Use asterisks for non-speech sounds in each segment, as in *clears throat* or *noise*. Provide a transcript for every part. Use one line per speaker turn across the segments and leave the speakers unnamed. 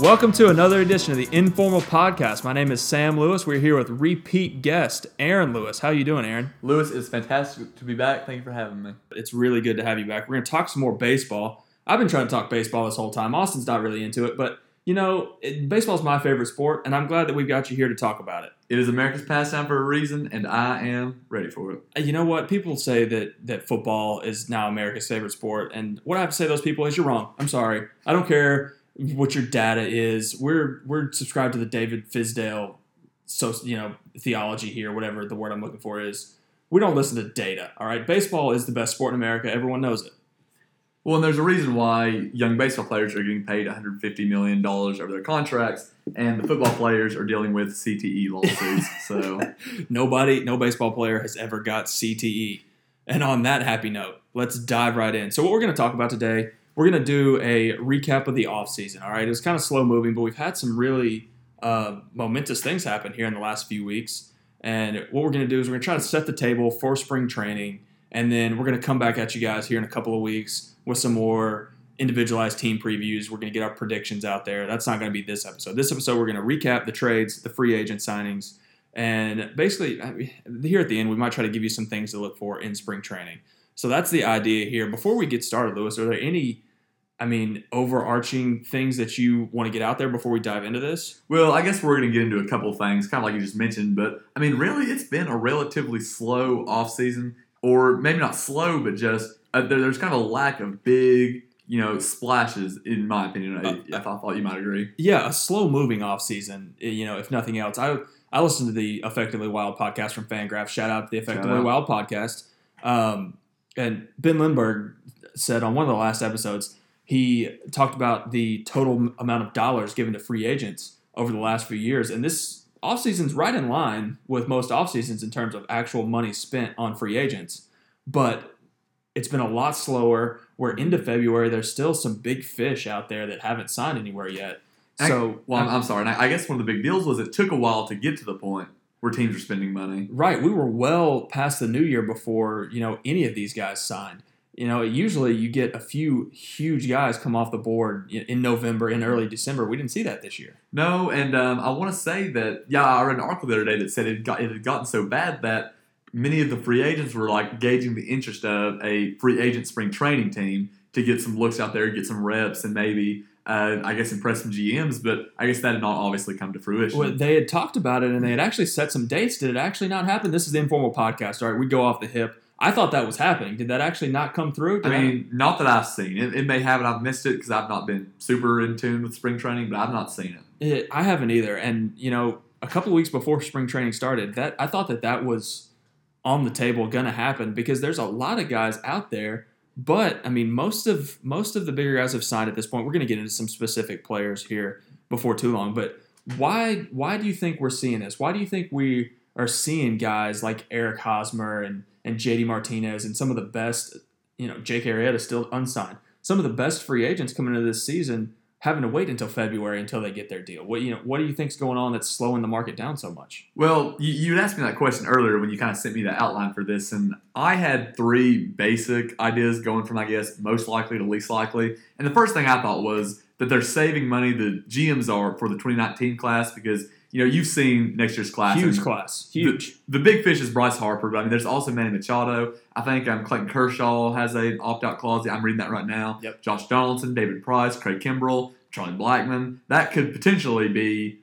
Welcome to another edition of the Informal Podcast. My name is Sam Lewis. We're here with repeat guest Aaron Lewis. How you doing, Aaron?
Lewis, it's fantastic to be back. Thank you for having me.
It's really good to have you back. We're going to talk some more baseball. I've been trying to talk baseball this whole time. Austin's not really into it, but you know, it, baseball's my favorite sport, and I'm glad that we've got you here to talk about it.
It is America's pastime for a reason, and I am ready for it.
Uh, You know what? People say that that football is now America's favorite sport, and what I have to say to those people is you're wrong. I'm sorry. I don't care what your data is. We're we're subscribed to the David Fizdale, so you know theology here, whatever the word I'm looking for is. We don't listen to data. All right, baseball is the best sport in America. Everyone knows it.
Well, and there's a reason why young baseball players are getting paid $150 million over their contracts, and the football players are dealing with CTE lawsuits. *laughs* so,
Nobody, no baseball player has ever got CTE. And on that happy note, let's dive right in. So, what we're going to talk about today, we're going to do a recap of the offseason. All right. It was kind of slow moving, but we've had some really uh, momentous things happen here in the last few weeks. And what we're going to do is we're going to try to set the table for spring training. And then we're going to come back at you guys here in a couple of weeks with some more individualized team previews. We're going to get our predictions out there. That's not going to be this episode. This episode, we're going to recap the trades, the free agent signings, and basically, here at the end, we might try to give you some things to look for in spring training. So that's the idea here. Before we get started, Lewis, are there any, I mean, overarching things that you want to get out there before we dive into this?
well, I guess we're going to get into a couple of things, kind of like you just mentioned, but I mean, really, it's been a relatively slow offseason, or maybe not slow, but just uh, there, there's kind of a lack of big, you know, splashes, in my opinion.
Uh,
I, I thought you might agree.
Yeah, a slow moving off season. You know, if nothing else, I I listened to the Effectively Wild podcast from Fangraph. Shout out to the Effectively. Wild podcast. Um, and Ben Lindbergh said on one of the last episodes, he talked about the total amount of dollars given to free agents over the last few years, and this offseason's right in line with most off seasons in terms of actual money spent on free agents, but it's been a lot slower. We're into February. There's still some big fish out there that haven't signed anywhere yet.
I-
So,
Well, I'm, I'm sorry. I guess one of the big deals was it took a while to get to the point where teams are spending money.
Right, we were well past the new year before you know any of these guys signed. You know, usually you get a few huge guys come off the board in in November, in early December. We didn't see that this year.
No, and um, I want to say that yeah, I read an article the other day that said it got it had gotten so bad that many of the free agents were like gauging the interest of a free agent spring training team to get some looks out there, get some reps, and maybe uh, I guess impress some GMs. But I guess that did not obviously come to fruition.
Well, they had talked about it and they had actually set some dates. Did it actually not happen? This is the informal podcast. All right, we go off the hip. I thought that was happening. Did that actually not come through?
I
Did
mean, not that I've seen it. It may have, and I've missed it because I've not been super in tune with spring training, but I've not seen it.
It, I haven't either. And you know, a couple weeks before spring training started, that I thought that that was on the table, going to happen because there's a lot of guys out there. But I mean, most of most of the bigger guys have signed at this point. We're going to get into some specific players here before too long. But why why do you think we're seeing this? Why do you think we are seeing guys like Eric Hosmer and and JD Martinez and some of the best, you know, Jake Arrieta still unsigned. Some of the best free agents coming into this season having to wait until February until they get their deal. What you know, what do you think's going on that's slowing the market down so much?
Well, you, you asked me that question earlier when you kind of sent me the outline for this, and I had three basic ideas going from, I guess, most likely to least likely. And the first thing I thought was that they're saving money, the GMs are, for the 2019 class because, you know, you've seen next year's class.
Huge
and
class, huge.
The, the big fish is Bryce Harper, but I mean, there's also Manny Machado. I think um, Clayton Kershaw has an opt out clause. I'm reading that right now.
Yep.
Josh Donaldson, David Price, Craig Kimbrel, Charlie Blackmon. That could potentially be,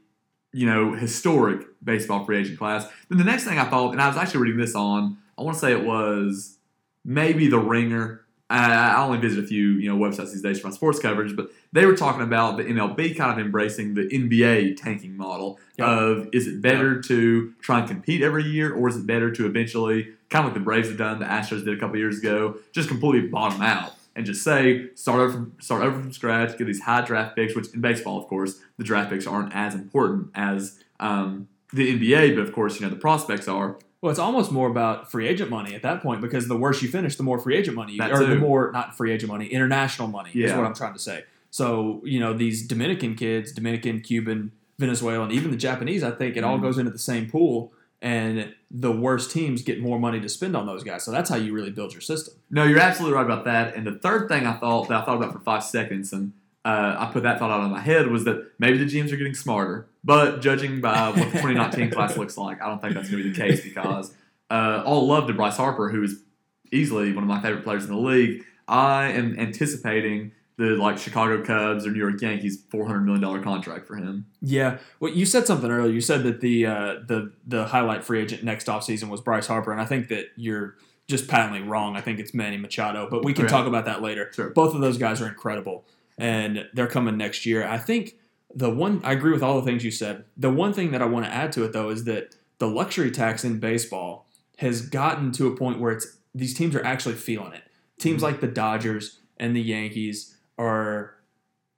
you know, historic baseball free agent class. Then the next thing I thought, and I was actually reading this on, I want to say it was maybe The Ringer. I, only visit a few, you know, websites these days for my sports coverage, but they were talking about the MLB kind of embracing the NBA tanking model
Yep.
of is it better to try and compete every year, or is it better to eventually, kind of like the Braves have done, the Astros did a couple years ago, just completely bottom out and just say start over from start over from scratch, get these high draft picks, which in baseball, of course, the draft picks aren't as important as um, the NBA, but of course, you know the prospects are.
Well, it's almost more about free agent money at that point because the worse you finish, the more free agent money, you, or the more not free agent money, international money is what I'm trying to say. So you know these Dominican kids, Dominican, Cuban, Venezuelan, even the Japanese, I think it all
Mhm.
goes into the same pool, and the worst teams get more money to spend on those guys. So that's how you really build your system.
No, you're absolutely right about that. And the third thing I thought that I thought about for five seconds, and uh, I put that thought out of my head was that maybe the GMs are getting smarter. But judging by what the 2019 class looks like, I don't think that's going to be the case because uh, all love to Bryce Harper, who is easily one of my favorite players in the league. I am anticipating the like Chicago Cubs or New York Yankees four hundred million dollar contract for him.
Yeah, well, you said something earlier. You said that the uh, the the highlight free agent next offseason was Bryce Harper, and I think that you're just patently wrong. I think it's Manny Machado, but we can talk about that later.
Sure.
Both of those guys are incredible, and they're coming next year. I think the one I agree with all the things you said. The one thing that I want to add to it though is that the luxury tax in baseball has gotten to a point where it's these teams are actually feeling it. Teams
Mhm.
like the Dodgers and the Yankees are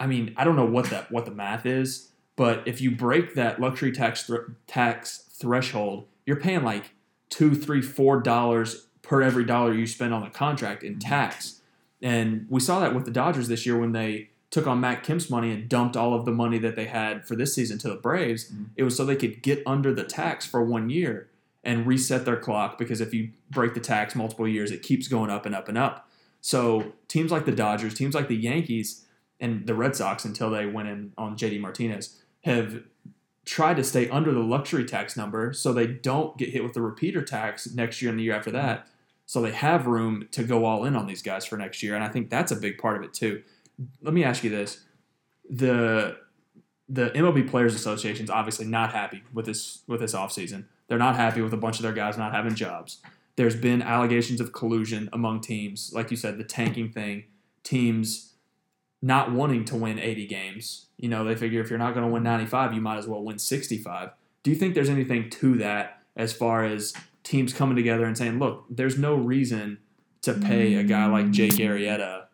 I mean, I don't know what that what the math is, but if you break that luxury tax thr tax threshold, you're paying like two, three, four dollars per every dollar you spend on the contract in tax. And we saw that with the Dodgers this year when they took on Matt Kemp's money and dumped all of the money that they had for this season to the Braves.
Mhm.
It was so they could get under the tax for one year and reset their clock because if you break the tax multiple years, it keeps going up and up and up. So teams like the Dodgers, teams like the Yankees, and the Red Sox until they went in on JD Martinez have tried to stay under the luxury tax number so they don't get hit with the repeater tax next year and the year after that. So they have room to go all in on these guys for next year, and I think that's a big part of it too. Let me ask you this: the the MLB Players Association is obviously not happy with this with this offseason. They're not happy with a bunch of their guys not having jobs. There's been allegations of collusion among teams, like you said, the tanking thing, teams not wanting to win 80 games. You know, they figure if you're not going to win 95, you might as well win 65. Do you think there's anything to that as far as teams coming together and saying, look, there's no reason to pay a guy like Jake Arrieta,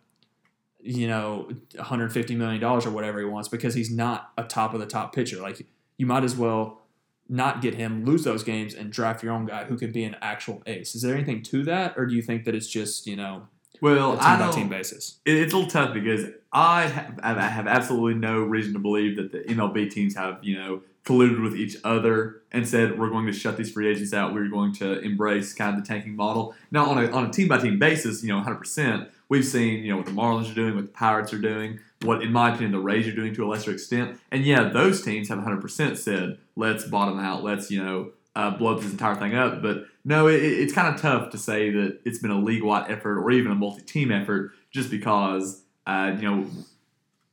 you know, 150 million dollars or whatever he wants because he's not a top of the top pitcher. Like you might as well not get him, lose those games, and draft your own guy who could be an actual ace. Is there anything to that, or do you think that it's just you know
Well,
a
I
team by team basis?
It's a little tough because I have, I have absolutely no reason to believe that the MLB teams have, you know, colluded with each other and said we're going to shut these free agents out. We're going to embrace kind of the tanking model. Now, on a on a team by team basis, you know, 100. percent We've seen, you know, what the Marlins are doing, what the Pirates are doing, what, in my opinion, the Rays are doing to a lesser extent. And yeah, those teams have 100 percent said let's bottom out, let's you know, uh, blow this entire thing up. But no, it, it's kind of tough to say that it's been a league-wide effort or even a multi-team effort just because, uh, you know,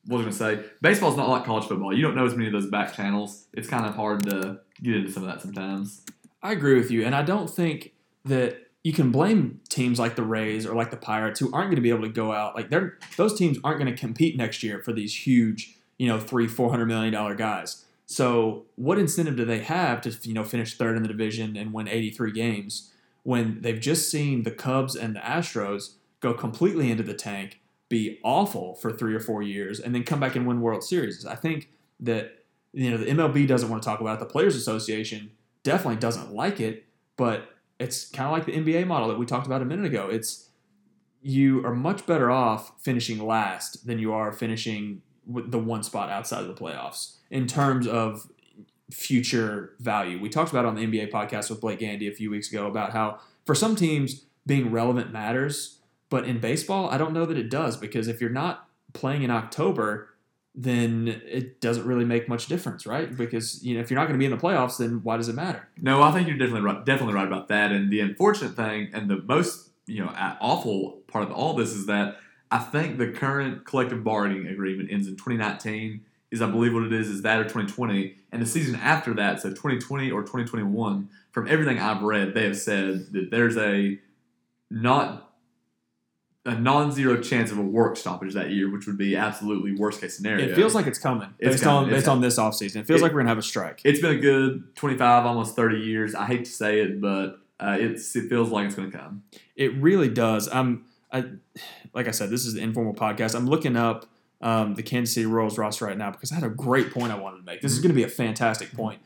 what was I to say? Baseball's not like college football. You don't know as many of those back channels. It's kind of hard to get into some of that sometimes.
I agree with you, and I don't think that you can blame teams like the Rays or like the Pirates who aren't going to be able to go out like they're those teams aren't going to compete next year for these huge you know three four hundred million dollar guys. So what incentive do they have to you know finish third in the division and win eighty three games when they've just seen the Cubs and the Astros go completely into the tank, be awful for three or four years, and then come back and win World Series? I think that you know the MLB doesn't want to talk about it. The Players Association definitely doesn't like it, but it's kind of like the NBA model that we talked about a minute ago. It's you are much better off finishing last than you are finishing with the one spot outside of the playoffs in terms of future value. We talked about on the NBA podcast with Blake Gandy a few weeks ago about how for some teams being relevant matters, but in baseball, I don't know that it does because if you're not playing in October, then it doesn't really make much difference, right? Because you know if you're not going to be in the playoffs, then why does it matter?
No, I think you're definitely right, definitely right about that. And the unfortunate thing, and the most you know awful part of all this is that I think the current collective bargaining agreement ends in 2019. Is I believe what it is is that or 2020, and the season after that, so 2020 or 2021. From everything I've read, they have said that there's a not a non-zero chance of a work stoppage that year, which would be absolutely worst case scenario.
It feels like it's coming
It's
based
coming,
on based on this offseason. It feels
It-
like we're gonna have a strike.
it's been a good 25, almost 30 years. I hate to say it, but uh, it's it feels like it's going to come.
It really does. I'm, I, like I said, this is the informal podcast. I'm looking up um, the Kansas City Royals roster right now because I had a great point I wanted to make. This is
Mm-hmm.
going to be a fantastic point.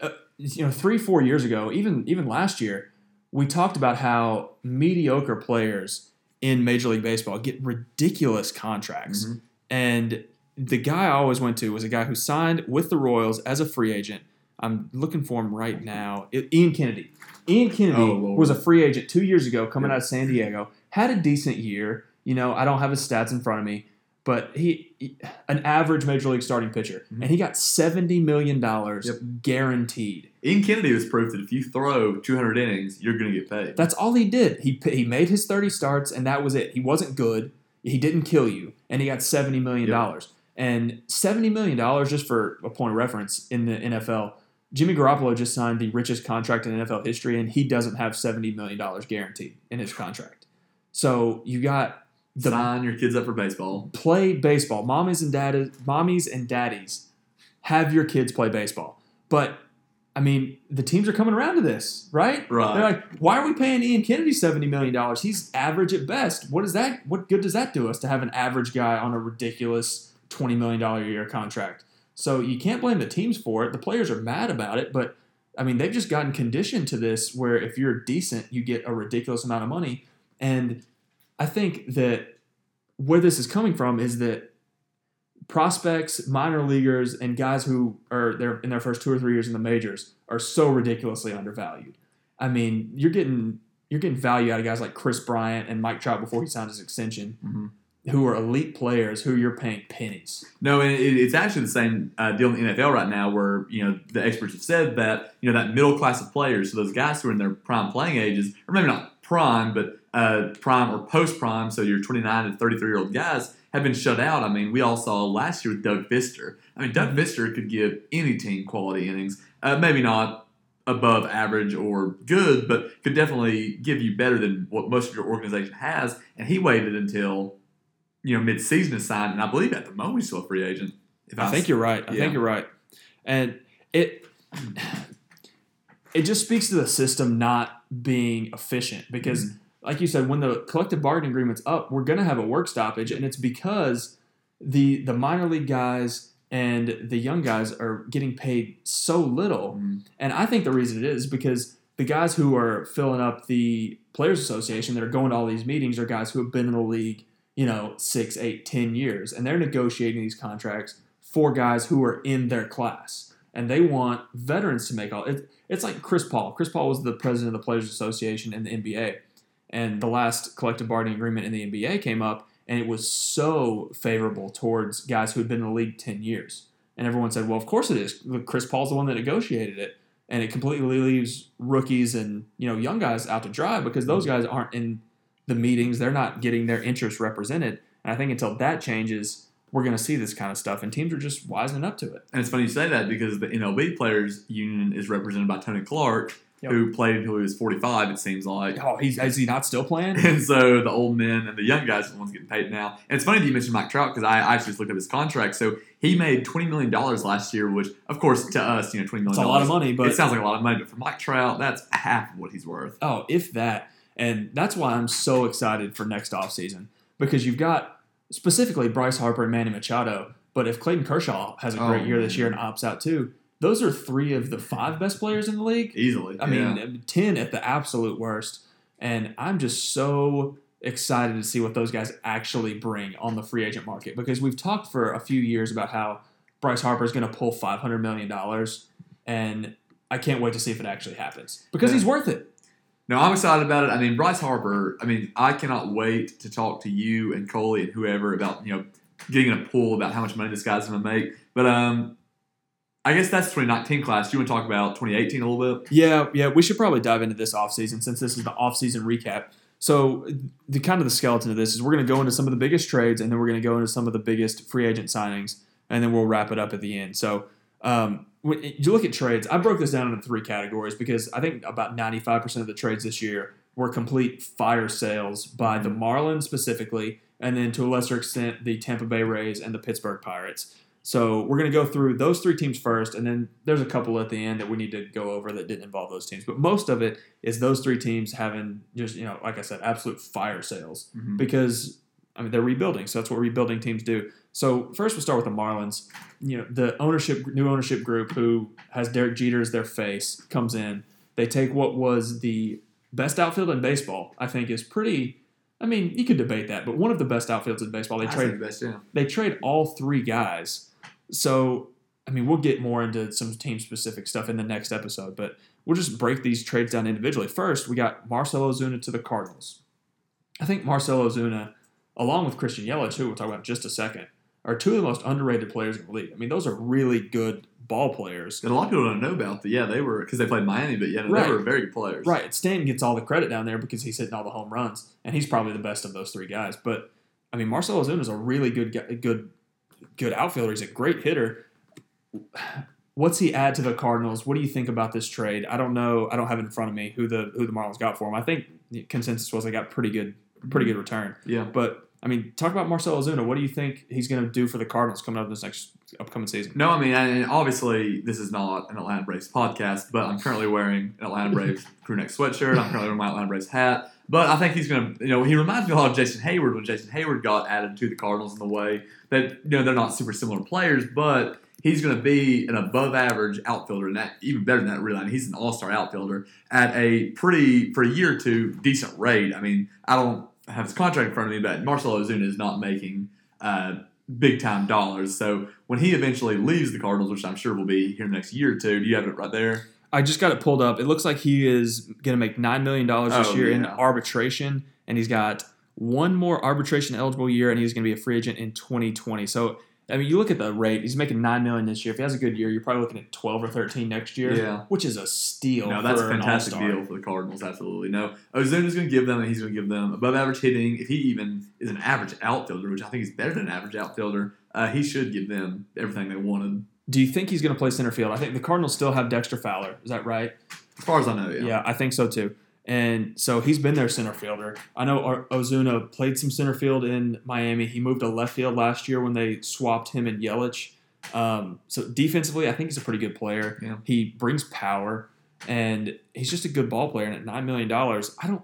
Uh, you know, three, four years ago, even even last year, we talked about how mediocre players in Major League Baseball get ridiculous contracts,
Mhm.
and the guy I always went to was a guy who signed with the Royals as a free agent. I'm looking for him right now. I- Ian Kennedy. Ian Kennedy
Oh,
was a free agent two years ago coming
Yeah.
out of San Diego. Had a decent year. You know, I don't have his stats in front of me, but he, he- an average major league starting pitcher,
Mhm.
and he got seventy million dollars
Yep.
guaranteed.
Ian Kennedy was proof that if you throw 200 innings, you're going to get paid.
That's all he did. He he made his thirty starts, and that was it. He wasn't good. He didn't kill you, and he got seventy million dollars. And seventy million dollars, just for a point of reference, in the NFL, Jimmy Garoppolo just signed the richest contract in NFL history, and he doesn't have seventy million dollars guaranteed in his contract. So you got the
Sign your kids up for baseball.
play baseball. Mommies and daddies, mommies and daddies, have your kids play baseball. But I mean, the teams are coming around to this, right?
Right.
They're like, why are we paying Ian Kennedy seventy million dollars? He's average at best. What is that? What good does that do us to have an average guy on a ridiculous twenty million dollar a year contract? So you can't blame the teams for it. The players are mad about it, but I mean, they've just gotten conditioned to this where if you're decent, you get a ridiculous amount of money. And I think that where this is coming from is that prospects, minor leaguers, and guys who are there in their first two or three years in the majors are so ridiculously undervalued. I mean, you're getting you're getting value out of guys like Kris Bryant and Mike Trout before he signed his extension,
Mhm.
who are elite players who you're paying pennies.
No, and it, it's actually the same uh, deal in the NFL right now, where you know the experts have said that you know that middle class of players, so those guys who are in their prime playing ages, or maybe not prime, but uh, prime or post prime, so your 29 to 33 year old guys have been shut out. I mean, we all saw last year with Doug Fister. I mean, Doug Fister could give any team quality innings, uh, maybe not above average or good, but could definitely give you better than what most of your organization has. And he waited until you know mid-season to sign, and I believe at the moment he's still a free agent. If
I think you're right. I
yeah.
think you're right. And it *clears throat* it just speaks to the system not being efficient because
Mm-hmm.
Like you said when the collective bargaining agreement's up, we're going to have a work stoppage and it's because the the minor league guys and the young guys are getting paid so little.
Mhm.
And I think the reason it is because the guys who are filling up the Players Association that are going to all these meetings are guys who have been in the league, you know, six, eight, ten years, and they're negotiating these contracts for guys who are in their class, and they want veterans to make all. It, it's like Chris Paul. Chris Paul was the president of the Players Association in the NBA, and the last collective bargaining agreement in the NBA came up, and it was so favorable towards guys who had been in the league ten years. And everyone said, "Well, of course it is. Chris Paul's the one that negotiated it." and it completely leaves rookies and you know young guys out to dry because those guys aren't in the meetings they're not getting their interests represented and i think until that changes we're going to see this kind of stuff and teams are just wising up to it
And it's funny you say that because the MLB Players Union is represented by Tony Clark,
Yep.
who played until he was 45, it seems like.
oh he's is he not still playing *laughs*
And so the old men and the young guys are the ones getting paid now. And it's funny that you mentioned Mike Trout because I actually just looked up his contract. So he made $20 million last year, which, of course, to us, you know, $20 million.
it's a lot of money but
it sounds like a lot of money, but for Mike Trout, that's half of what he's worth.
Oh, if that. And that's why I'm so excited for next offseason because you've got specifically Bryce Harper and Manny Machado. But if Clayton Kershaw has a great
Oh,
year this year and opts out too, those are three of the five best players in the league.
Easily.
I
yeah.
mean, 10 at the absolute worst. And I'm just so excited to see what those guys actually bring on the free agent market because we've talked for a few years about how Bryce Harper is going to pull $500 million. And I can't wait to see if it actually happens because
Yeah.
he's worth it.
No, I'm excited about it. I mean, Bryce Harper. I mean, I cannot wait to talk to you and Coley and whoever about you know getting in a pool about how much money this guy's going to make. But um, I guess that's 2019 class. Do you want to talk about 2018 a little bit?
Yeah, yeah, we should probably dive into this offseason since this is the offseason recap. So, the kind of the skeleton of this is we're going to go into some of the biggest trades and then we're going to go into some of the biggest free agent signings and then we'll wrap it up at the end. So, um, when you look at trades, I broke this down into three categories because I think about 95% of the trades this year were complete fire sales by the Marlins specifically, and then to a lesser extent, the Tampa Bay Rays and the Pittsburgh Pirates. So we're going to go through those three teams first, and then there's a couple at the end that we need to go over that didn't involve those teams. But most of it is those three teams having just, you know, like I said, absolute fire sales
Mm-hmm.
because I mean they're rebuilding, so that's what rebuilding teams do. So first we'll start with the Marlins. You know, the ownership new ownership group who has Derek Jeter as their face comes in. They take what was the best outfield in baseball. I think is pretty. I mean, you could debate that, but one of the best outfields in baseball. They
I
trade
best, yeah.
they trade all three guys. So, I mean, we'll get more into some team specific stuff in the next episode, but we'll just break these trades down individually. First, we got Marcell Ozuna to the Cardinals. I think Marcell Ozuna, along with Christian Yelich, who we'll talk about in just a second, are two of the most underrated players in the league. I mean, those are really good ball players.
And a lot of people don't know about the yeah they were because they played Miami, but yeah
Right.
they were very good players.
Right. Stanton gets all the credit down there because he's hitting all the home runs, and he's probably the best of those three guys. But I mean, Marcell Ozuna is a really good, good, good outfielder. He's a great hitter. What's he add to the Cardinals? What do you think about this trade? I don't know. I don't have it in front of me who the who the Marlins got for him. I think the consensus was they got pretty good, pretty good return.
Yeah.
But I mean, talk about Marcell Ozuna. What do you think he's going to do for the Cardinals coming up this next upcoming season?
No, I mean, and obviously this is not an Atlanta Braves podcast, but I'm currently wearing an Atlanta Braves crew neck sweatshirt. I'm currently wearing my Atlanta Braves hat. But I think he's going to, you know, he reminds me a lot of Jason Heyward when Jason Heyward got added to the Cardinals in the way that, you know, they're not super similar players, but he's going to be an above average outfielder, and that even better than that, really. I mean, he's an all star outfielder at a pretty, for a year or two, decent rate. I mean, I don't have his contract in front of me, but Marcell Ozuna is not making uh, big time dollars. So when he eventually leaves the Cardinals, which I'm sure will be here next year or two, do you have it right there?
I just got it pulled up. It looks like he is going to make nine million dollars this
Oh,
year in arbitration, and he's got one more arbitration eligible year, and he's going to be a free agent in 2020. So, I mean, you look at the rate; he's making 9 million this year. If he has a good year, you're probably looking at 12 or 13 next year,
Yeah.
which is a steal.
No, that's a fantastic deal for the Cardinals. Absolutely. No, Ozuna's going to give them, and he's going to give them above average hitting. If he even is an average outfielder, which I think is better than an average outfielder, uh, he should give them everything they wanted.
Do you think he's going to play center field? I think the Cardinals still have Dexter Fowler. Is that right?
As far as I know, yeah.
Yeah, I think so too. And so he's been their center fielder. I know Ozuna played some center field in Miami. He moved to left field last year when they swapped him and Yelich. Um, so defensively, I think he's a pretty good player.
Yeah.
He brings power, and he's just a good ball player. And at nine million dollars, I don't.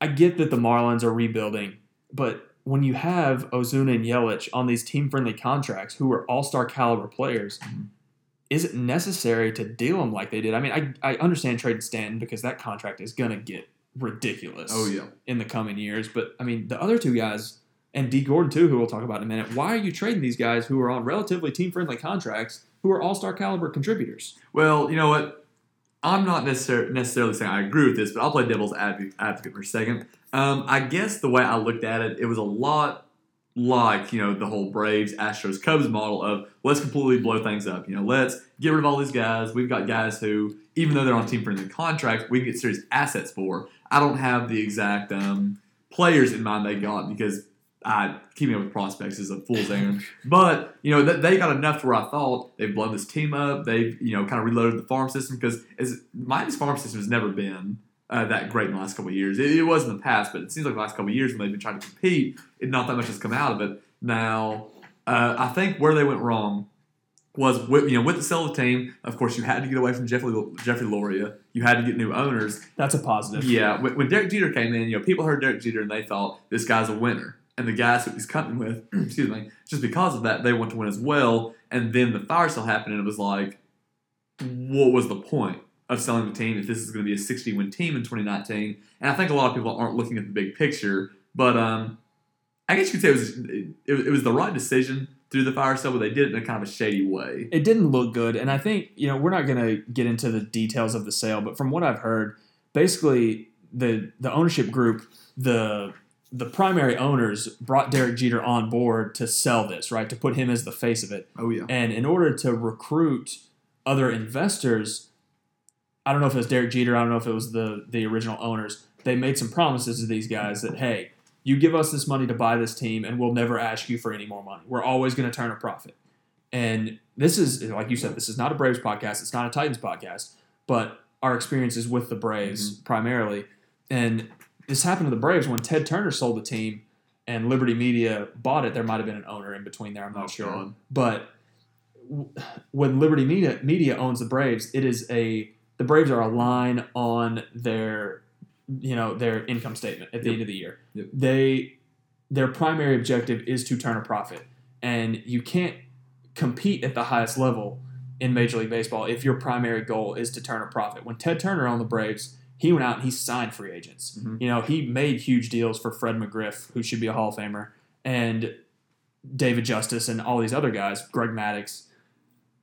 I get that the Marlins are rebuilding, but when you have Ozuna and Yelich on these team-friendly contracts, who are all-star caliber players,
Mhm.
is it necessary to deal them like they did? I mean, I, I understand trading Stanton because that contract is going to get ridiculous
Oh yeah.
in the coming years. But I mean, the other two guys, and Dee Gordon too, who we'll talk about in a minute, why are you trading these guys who are on relatively team friendly contracts who are all star caliber contributors?
Well, you know what? I'm not necessar- necessarily saying I agree with this, but I'll play devil's advocate for a second. Um, I guess the way I looked at it, it was a lot like you know the whole Braves, Astros, Cubs model of let's completely blow things up. You know, let's get rid of all these guys. We've got guys who, even though they're on team friendly contracts, we can get serious assets for. I don't have the exact um, players in mind they got because I keeping up with prospects is a fool's *laughs* errand. But you know th- they got enough to where I thought they've blown this team up. They've you know kind of reloaded the farm system because as Miami's farm system has never been uh, that great in the last couple of years. It, it was in the past, but it seems like the last couple of years when they've been trying to compete, it, not that much has come out of it. Now uh, I think where they went wrong was with, you know with the sell of the team. Of course, you had to get away from Jeffrey Jeffrey Loria. You had to get new owners.
That's a positive.
Yeah, when, when Derek Jeter came in, you know, people heard Derek Jeter and they thought this guy's a winner. And the guys who he's coming with, *clears throat* excuse me, just because of that, they want to win as well. And then the fire sale happened, and it was like, what was the point of selling the team if this is going to be a 60 win team in 2019? And I think a lot of people aren't looking at the big picture. But um, I guess you could say it was it, it was the right decision through the fire sale, but they did it in a kind of a shady way.
It didn't look good. And I think, you know, we're not going to get into the details of the sale, but from what I've heard, basically the the ownership group, the the primary owners brought Derek Jeter on board to sell this, right? To put him as the face of it.
Oh yeah,
And in order to recruit other investors, I don't know if it was Derek Jeter, I don't know if it was the the original owners. They made some promises to these guys that hey, you give us this money to buy this team, and we'll never ask you for any more money. We're always going to turn a profit. And this is like you said, this is not a Braves podcast. It's not a Titans podcast, but our experiences with the Braves mm-hmm. primarily. And this happened to the Braves when Ted Turner sold the team and Liberty Media bought it. There might have been an owner in between there. I'm not
Oh,
sure. But when Liberty Media, Media owns the Braves, it is a the Braves are a line on their you know their income statement at the
Yep.
end of the year.
Yep.
They their primary objective is to turn a profit, and you can't compete at the highest level in Major League Baseball if your primary goal is to turn a profit. When Ted Turner owned the Braves, he went out and he signed free agents.
Mhm.
You know, he made huge deals for Fred McGriff, who should be a Hall of Famer, and David Justice and all these other guys, Greg Maddux.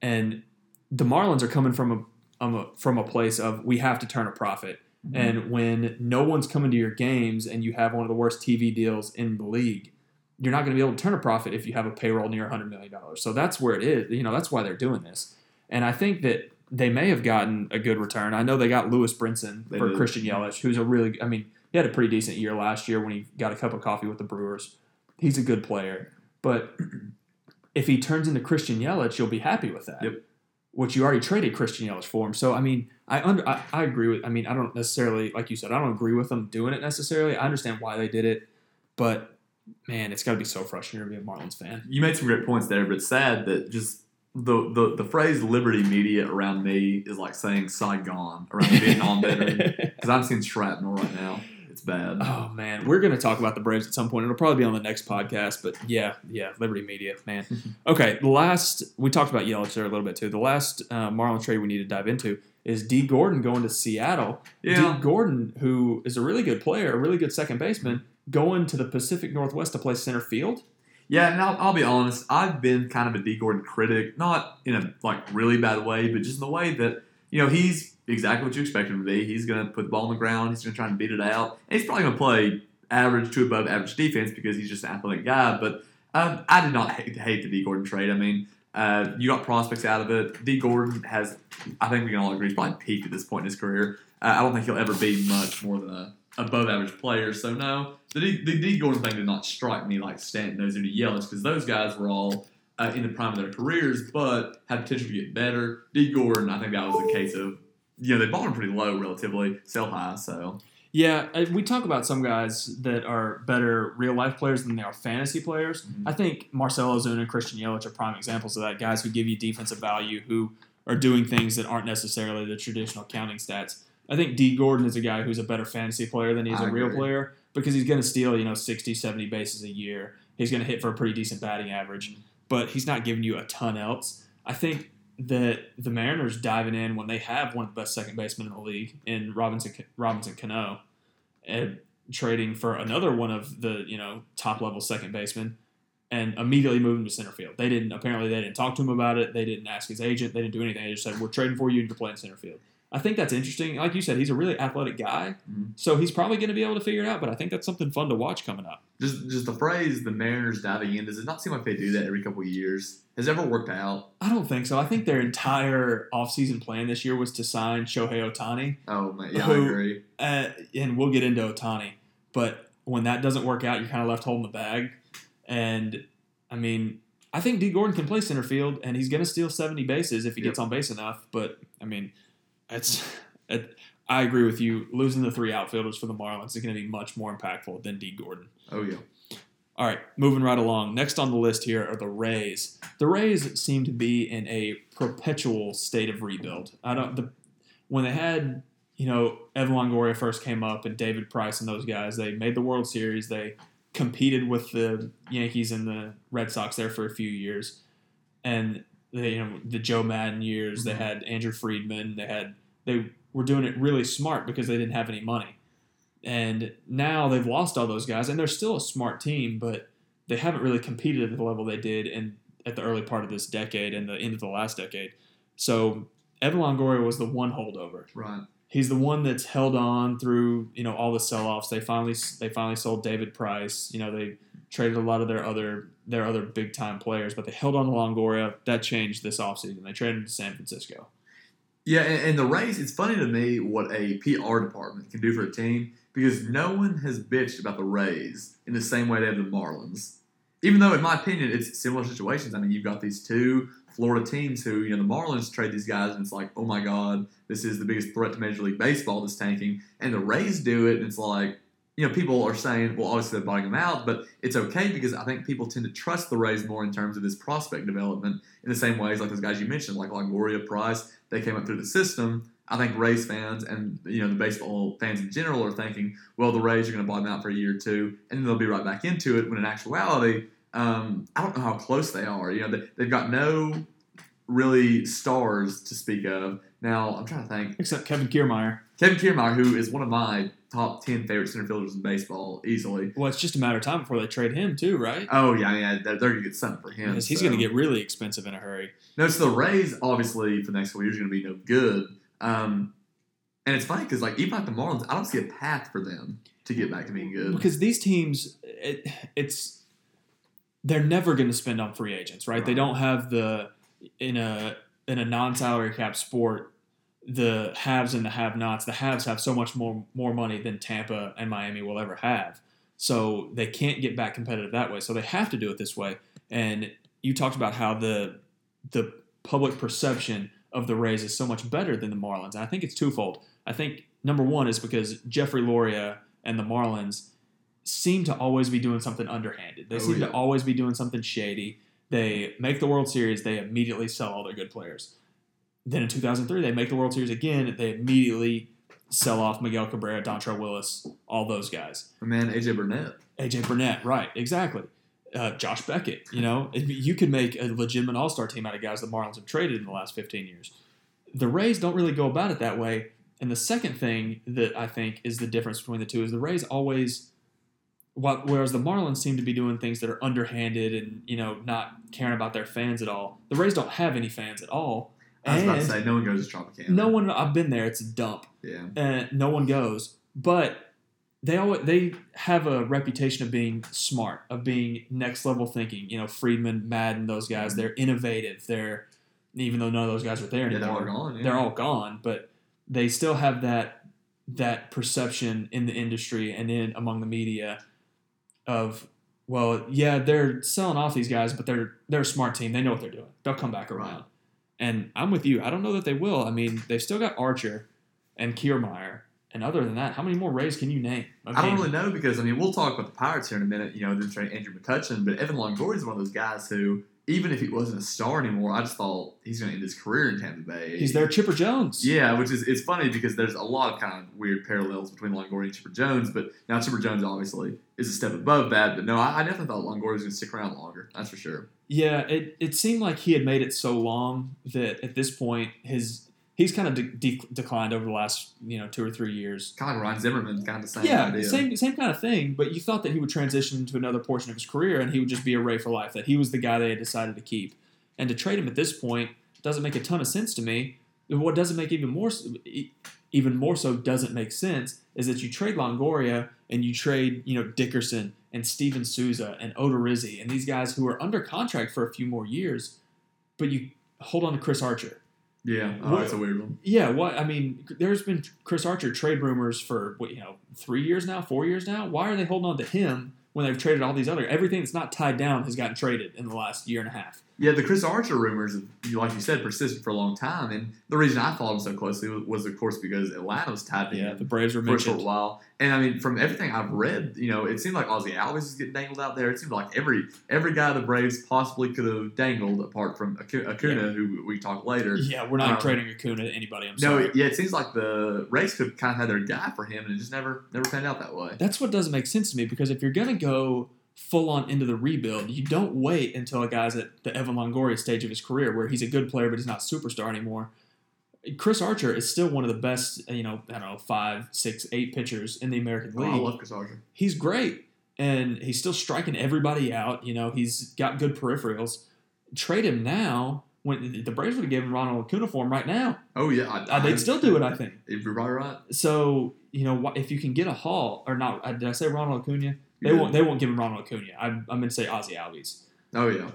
And the Marlins are coming from a, um, from a place of we have to turn a profit.
Mm-hmm.
And when no one's coming to your games and you have one of the worst TV deals in the league, you're not going to be able to turn a profit if you have a payroll near $100 million. So that's where it is. You know, that's why they're doing this. And I think that they may have gotten a good return. I know they got Lewis Brinson
They
for
did.
Christian Yelich, who's a really, I mean, he had a pretty decent year last year when he got a cup of coffee with the Brewers. He's a good player. But *clears throat* if he turns into Christian Yelich, you'll be happy with that.
Yep.
Which you already traded Christian Yelich for him. So I mean, I under I, I agree with. I mean, I don't necessarily like you said. I don't agree with them doing it necessarily. I understand why they did it, but man, it's got to be so frustrating to be a Marlins fan.
You made some great points there, but it's sad that just the, the, the phrase liberty media around me is like saying Saigon around the Vietnam veteran because I'm seeing shrapnel right now. It's bad.
oh man, we're gonna talk about the Braves at some point. It'll probably be on the next podcast. But yeah, yeah, Liberty Media, man. *laughs* Okay, the last we talked about Yelich there a little bit too. The last uh, Marlins trade we need to dive into is Dee Gordon going to Seattle.
Yeah.
Dee Gordon, who is a really good player, a really good second baseman, going to the Pacific Northwest to play center field.
Yeah, and I'll, I'll be honest. I've been kind of a Dee Gordon critic, not in a like really bad way, but just in the way that you know he's exactly what you expect him to be. He's going to put the ball on the ground. He's going to try and beat it out. And he's probably going to play average to above average defense because he's just an athletic guy. But um, I did not hate, hate the Dee Gordon trade. I mean, uh, you got prospects out of it. Dee Gordon has, I think we can all agree, he's probably peaked at this point in his career. Uh, I don't think he'll ever be much more than a above average player. So no, the D, the Dee Gordon thing did not strike me like Stanton, those into Yelich, because those guys were all uh, in the prime of their careers, but had potential to get better. Dee Gordon, I think that was a case of you know they bought him pretty low relatively, sell high. So
Yeah, uh, we talk about some guys that are better real life players than they are fantasy players.
Mhm.
I think Marcell Ozuna and Christian Yelich are prime examples of that. Guys who give you defensive value, who are doing things that aren't necessarily the traditional counting stats. I think Dee Gordon is a guy who's a better fantasy player than he's
I
a real player because he's going to steal, you know, 60, 70 bases a year. He's going to hit for a pretty decent batting average, but he's not giving you a ton else. I think that the Mariners diving in when they have one of the best second basemen in the league in Robinson Robinson Cano and trading for another one of the you know top level second basemen, and immediately moving to center field. They didn't apparently they didn't talk to him about it. They didn't ask his agent. They didn't do anything. They just said we're trading for you to play in center field. I think that's interesting. Like you said, he's a really athletic guy,
Mhm.
so he's probably going to be able to figure it out. But I think that's something fun to watch coming up.
just just the phrase the Mariners diving in does it not seem like they do that every couple of years? Has it ever worked out?
I don't think so. I think their entire offseason plan this year was to sign Shohei Ohtani.
Oh man, yeah,
Who-
I agree.
uh, and we'll get into Ohtani. But when that doesn't work out, you're kind of left holding the bag. And I mean, I think Dee Gordon can play center field, and he's going to steal 70 bases if he
Yep.
gets on base enough. But I mean, it's. It, I agree with you. Losing the three outfielders for the Marlins is going to be much more impactful than Dee Gordon.
Oh yeah.
All right, moving right along. Next on the list here are the Rays. The Rays seem to be in a perpetual state of rebuild. I don't the when they had you know Evan Longoria first came up and David Price and those guys. They made the World Series. They competed with the Yankees and the Red Sox there for a few years, and they, you know the Joe Maddon years. They
Mhm.
had Andrew Friedman. They had they were doing it really smart because they didn't have any money. And now they've lost all those guys, and they're still a smart team, but they haven't really competed at the level they did in at the early part of this decade and the end of the last decade. So Evan Longoria was the one holdover.
Right.
He's the one that's held on through you know all the sell-offs. They finally they finally sold David Price. You know they traded a lot of their other their other big time players, but they held on to Longoria. That changed this offseason. They traded him to San Francisco.
Yeah, and, and the Rays, it's funny to me what a PR department can do for a team because no one has bitched about the Rays in the same way they have the Marlins. Even though, in my opinion, it's similar situations. I mean, you've got these two Florida teams who, you know, the Marlins trade these guys, and it's like, oh my God, this is the biggest threat to Major League Baseball this tanking. And the Rays do it, and it's like, you know, people are saying, well, obviously they're buying them out, but it's okay because I think people tend to trust the Rays more in terms of this prospect development in the same ways like those guys you mentioned, like Longoria, Price, they came up through the system. I think Rays fans and you know the baseball fans in general are thinking, well, the Rays are going to buy them out for a year or two, and then they'll be right back into it. When in actuality, um, I don't know how close they are. You know, they, they've got no really stars to speak of. Now, I'm trying to think.
Except Kevin Kiermaier.
Kevin Kiermaier, who is one of my top ten favorite center fielders in baseball, easily.
Well, it's just a matter of time before they trade him too, right?
Oh yeah, yeah, they're, they're gonna get something for him.
Because he's
so.
going to get really expensive in a hurry.
No, so the Rays obviously for the next couple years are going to be no good. Um, And it's funny because like even like the Marlins, I don't see a path for them to get back to being good.
because these teams, it, it's they're never going to spend on free agents, right? They don't have the in a in a non-salary cap sport, the haves and the have-nots. The haves have so much more more money than Tampa and Miami will ever have, so they can't get back competitive that way. So they have to do it this way. And you talked about how the the public perception of the Rays is so much better than the Marlins. And I think it's twofold. I think number one is because Jeffrey Loria and the Marlins seem to always be doing something underhanded. They
Oh,
seem
yeah.
to always be doing something shady. They make the World Series, they immediately sell all their good players. Then in 2003, they make the World Series again, they immediately sell off Miguel Cabrera, Dontrelle Willis, all those guys.
Man AJ Burnett.
AJ Burnett, right? Exactly. Uh, Josh Beckett. You know, you could make a legitimate All Star team out of guys the Marlins have traded in the last 15 years. The Rays don't really go about it that way. And the second thing that I think is the difference between the two is the Rays always, whereas the Marlins seem to be doing things that are underhanded and you know not caring about their fans at all. The Rays don't have any fans at all.
I was about to say no one goes to Tropicana.
no one. I've been there. It's a dump
Yeah.
and no one goes. But they always they have a reputation of being smart, of being next level thinking. You know, Friedman, Maddon, those guys. Mm-hmm. They're innovative. They're even though none of those guys are there
Yeah, they're
anymore.
all gone. Yeah.
They're all gone, but they still have that that perception in the industry and in among the media of well, yeah, they're selling off these guys, but they're they're a smart team. They know what they're doing. They'll come back around. And I'm with you. I don't know that they will. I mean, they've still got Archer and Kiermaier. And other than that, how many more Rays can you name?
I don't really know because I mean we'll talk about the Pirates here in a minute. You know, they're trading Andrew McCutchen, but Evan Longoria is one of those guys who, even if he wasn't a star anymore, I just thought he's going to end his career in Tampa Bay.
He's their Chipper Jones.
Yeah, which is it's funny because there's a lot of kind of weird parallels between Longoria and Chipper Jones, but now Chipper Jones obviously is a step above that. But no, I, I definitely thought Longoria was going to stick around longer. That's for sure.
Yeah, it, it seemed like he had made it so long that at this point his he's kind of de- de- declined over the last you know two or three years.
Kind of Ryan Zimmerman, kind of the same
yeah,
idea.
same same kind of thing. But you thought that he would transition into another portion of his career and he would just be a Ray for life. That he was the guy they had decided to keep, and to trade him at this point doesn't make a ton of sense to me. What doesn't make even more even more so doesn't make sense is that you trade Longoria and you trade you know Dickerson and Steven Souza and Odorizzi and these guys who are under contract for a few more years, but you hold on to Chris Archer.
Yeah, oh,
What-
that's a weird one.
Yeah, what I mean, there's been Chris Archer trade rumors for what you know three years now, four years now. Why are they holding on to him when they've traded all these other everything that's not tied down has gotten traded in the last year and a half?
Yeah, the Chris Archer rumors, like you said, persisted for a long time, and the reason I followed him so closely was, was of course, because Atlanta was tapping
Yeah,
him
the Braves were
for a short while. And I mean, from everything I've read, you know, it seemed like Ozzie Albies was getting dangled out there. It seemed like every every guy the Braves possibly could have dangled, apart from Acu- Acuna, who we talk later.
Yeah, we're not
Um,
trading Acuna to anybody. I'm
No,
sorry.
yeah, it seems like the Rays could kind of had their guy for him, and it just never never panned out that way.
That's what doesn't make sense to me because if you're gonna go full on into the rebuild, you don't wait until a guy's at the Evan Longoria stage of his career where he's a good player but he's not superstar anymore. Chris Archer is still one of the best, you know, I don't know, five, six, eight pitchers in the American
Oh,
League.
I love Chris Archer.
he's great and he's still striking everybody out. You know, he's got good peripherals. Trade him now when the Braves would have given Ronald Acuna for him right now.
Oh yeah, I,
Uh, they'd still do it, I think.
You're probably right.
So you know, if you can get a haul or not, did I say Ronald Acuna? They won't. They won't give him Ronald Acuna. I, I'm going to say Ozzie Albies.
Oh yeah.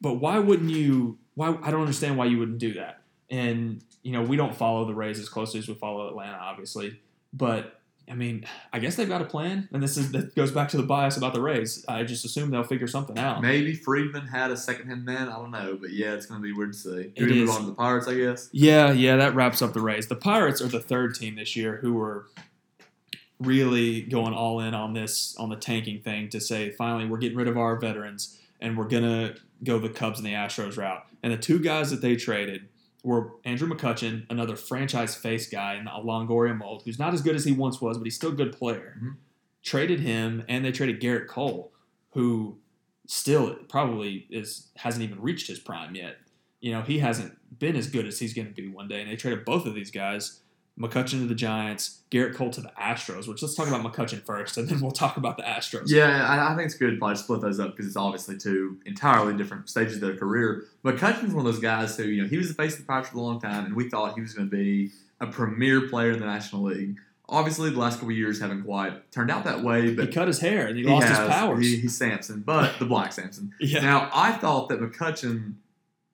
But why wouldn't you? Why I don't understand why you wouldn't do that. And you know, we don't follow the Rays as closely as we follow Atlanta, obviously. But I mean, I guess they've got a plan, and this is that goes back to the bias about the Rays. I just assume they'll figure something out.
Maybe Friedman had a second hand man. I don't know, but yeah, it's going to be weird to see. Do we move on to the Pirates? I guess.
Yeah, yeah, that wraps up the Rays. The Pirates are the third team this year who were really going all in on this on the tanking thing to say finally we're getting rid of our veterans and we're gonna go the Cubs and the Astros route. And the two guys that they traded were Andrew McCutchen, another franchise face guy in the Longoria mold, who's not as good as he once was, but he's still a good player.
Mhm.
Traded him, and they traded Gerrit Cole, who still probably is hasn't even reached his prime yet. You know, he hasn't been as good as he's going to be one day. And they traded both of these guys, McCutchen to the Giants, Gerrit Cole to the Astros. Which let's talk about McCutchen first, and then we'll talk about the Astros.
Yeah, I, I think it's good to probably split those up because it's obviously two entirely different stages of their career. But Cutchin's one of those guys who, you know, he was the face of the Pirates for a long time, and we thought he was going to be a premier player in the National League. Obviously, the last couple of years haven't quite turned out that way, But He
cut his hair and he, lost
has,
his powers.
He, he's Samson, but the Black Samson. *laughs*
yeah.
Now, I thought that McCutchen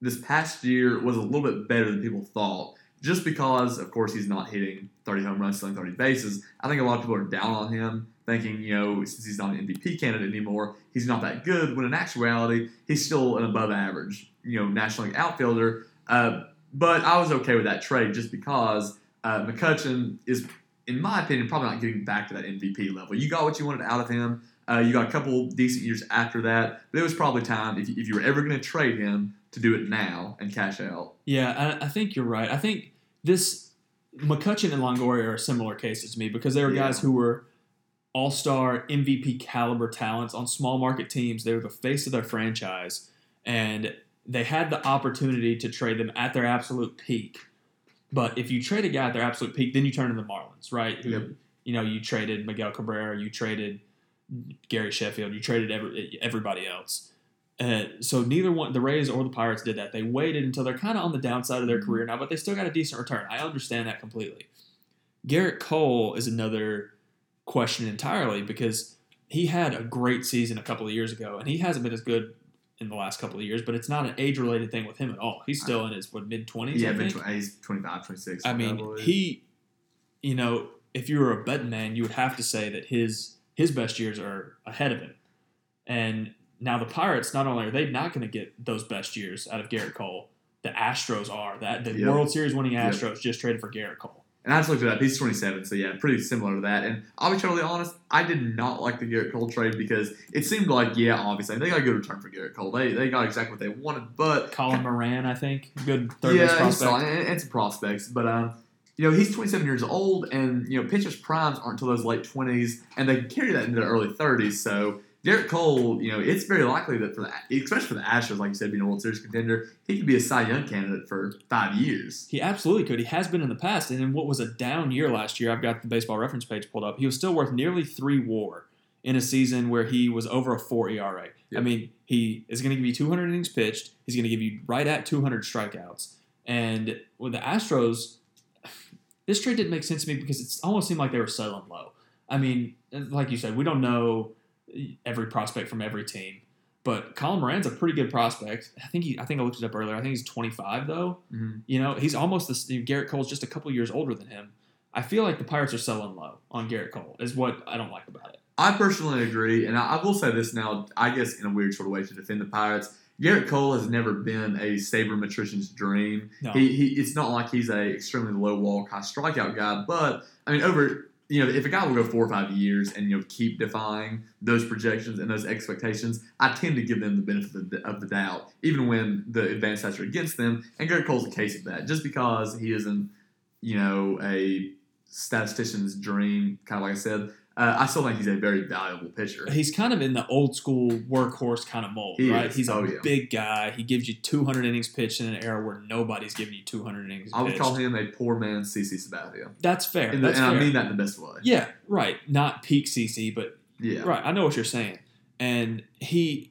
this past year was a little bit better than people thought, just because, of course, he's not hitting 30 home runs, stealing 30 bases. I think a lot of people are down on him, thinking, you know, since he's not an MVP candidate anymore, he's not that good, when in actuality, he's still an above average, you know, National League outfielder. Uh, but I was okay with that trade just because uh, McCutchen is, in my opinion, probably not getting back to that MVP level. You got what you wanted out of him. Uh, you got a couple decent years after that, but it was probably time if if you were ever going to trade him to do it now and cash out.
Yeah, I, I think you're right. I think this McCutchen and Longoria are similar cases to me because they were
Yeah.
guys who were all star MVP caliber talents on small market teams. They were the face of their franchise, and they had the opportunity to trade them at their absolute peak. But if you trade a guy at their absolute peak, then you turn to the Marlins, right? Who,
Yep.
You know, you traded Miguel Cabrera, you traded Gary Sheffield, you traded every, everybody else. Uh, so neither one, the Rays or the Pirates, did that. They waited until they're kind of on the downside of their career now, but they still got a decent return. I understand that completely. Gerrit Cole is another question entirely because he had a great season a couple of years ago, and he hasn't been as good in the last couple of years. But it's not an age-related thing with him at all. He's still in his what mid twenties.
Yeah,
I
mid-
think.
he's 25, 26.
I mean, he, you know, if you were a betting man, you would have to say that his his best years are ahead of him. And now the Pirates, not only are they not going to get those best years out of Gerrit Cole, the Astros are. That the
Yep.
World Series winning
Yep.
Astros just traded for Gerrit Cole.
And I just looked it up. He's 27, so yeah, pretty similar to that. And I'll be totally honest, I did not like the Gerrit Cole trade because it seemed like, yeah, obviously, they got a good return for Gerrit Cole. They, they got exactly what they wanted, but
Colin Moran, I think, good third
yeah,
base prospect.
solid, and, and some prospects. But um, you know, he's 27 years old, and you know, pitchers' primes aren't until those late 20s, and they can carry that into their early 30s. So Gerrit Cole, you know, it's very likely that for the, especially for the Astros, like you said, being a World Series contender, he could be a Cy Young candidate for five years.
He absolutely could. He has been in the past, and in what was a down year last year, I've got the baseball reference page pulled up. He was still worth nearly three WAR in a season where he was over a four ERA. I mean, he is going to give you 200 innings pitched. He's going to give you right at 200 strikeouts. And with the Astros, this trade didn't make sense to me because it almost seemed like they were settling low. I mean, like you said, we don't know every prospect from every team. But Colin Moran's a pretty good prospect. I think he. I think I looked it up earlier. I think he's 25 though.
Mhm.
You know, he's almost the Gerrit Cole's just a couple years older than him. I feel like the Pirates are selling low on Gerrit Cole. Is what I don't like about it.
I personally agree, and I, I will say this now, I guess in a weird sort of way to defend the Pirates. Gerrit Cole has never been a sabermetrician's dream.
No.
He, he it's not like he's a extremely low walk, high strikeout guy, but I mean over you know, if a guy will go four or five years and you know keep defying those projections and those expectations, I tend to give them the benefit of the, of the doubt, even when the advanced stats are against them. And Gerrit Cole's a case of that. Just because he isn't, you know, a statistician's dream, kind of like I said, uh, I still think he's a very valuable pitcher.
He's kind of in the old school workhorse kind of mold,
He
right?
is.
He's a
Oh, yeah.
big guy. He gives you 200 innings pitched in an era where nobody's giving you 200 innings
I would
pitched.
call him a poor man's CC Sabathia,
That's fair.
and, the-
That's
and I mean that in the best way.
yeah, right. Not peak CC, but
Yeah,
Right, I know what you're saying. And he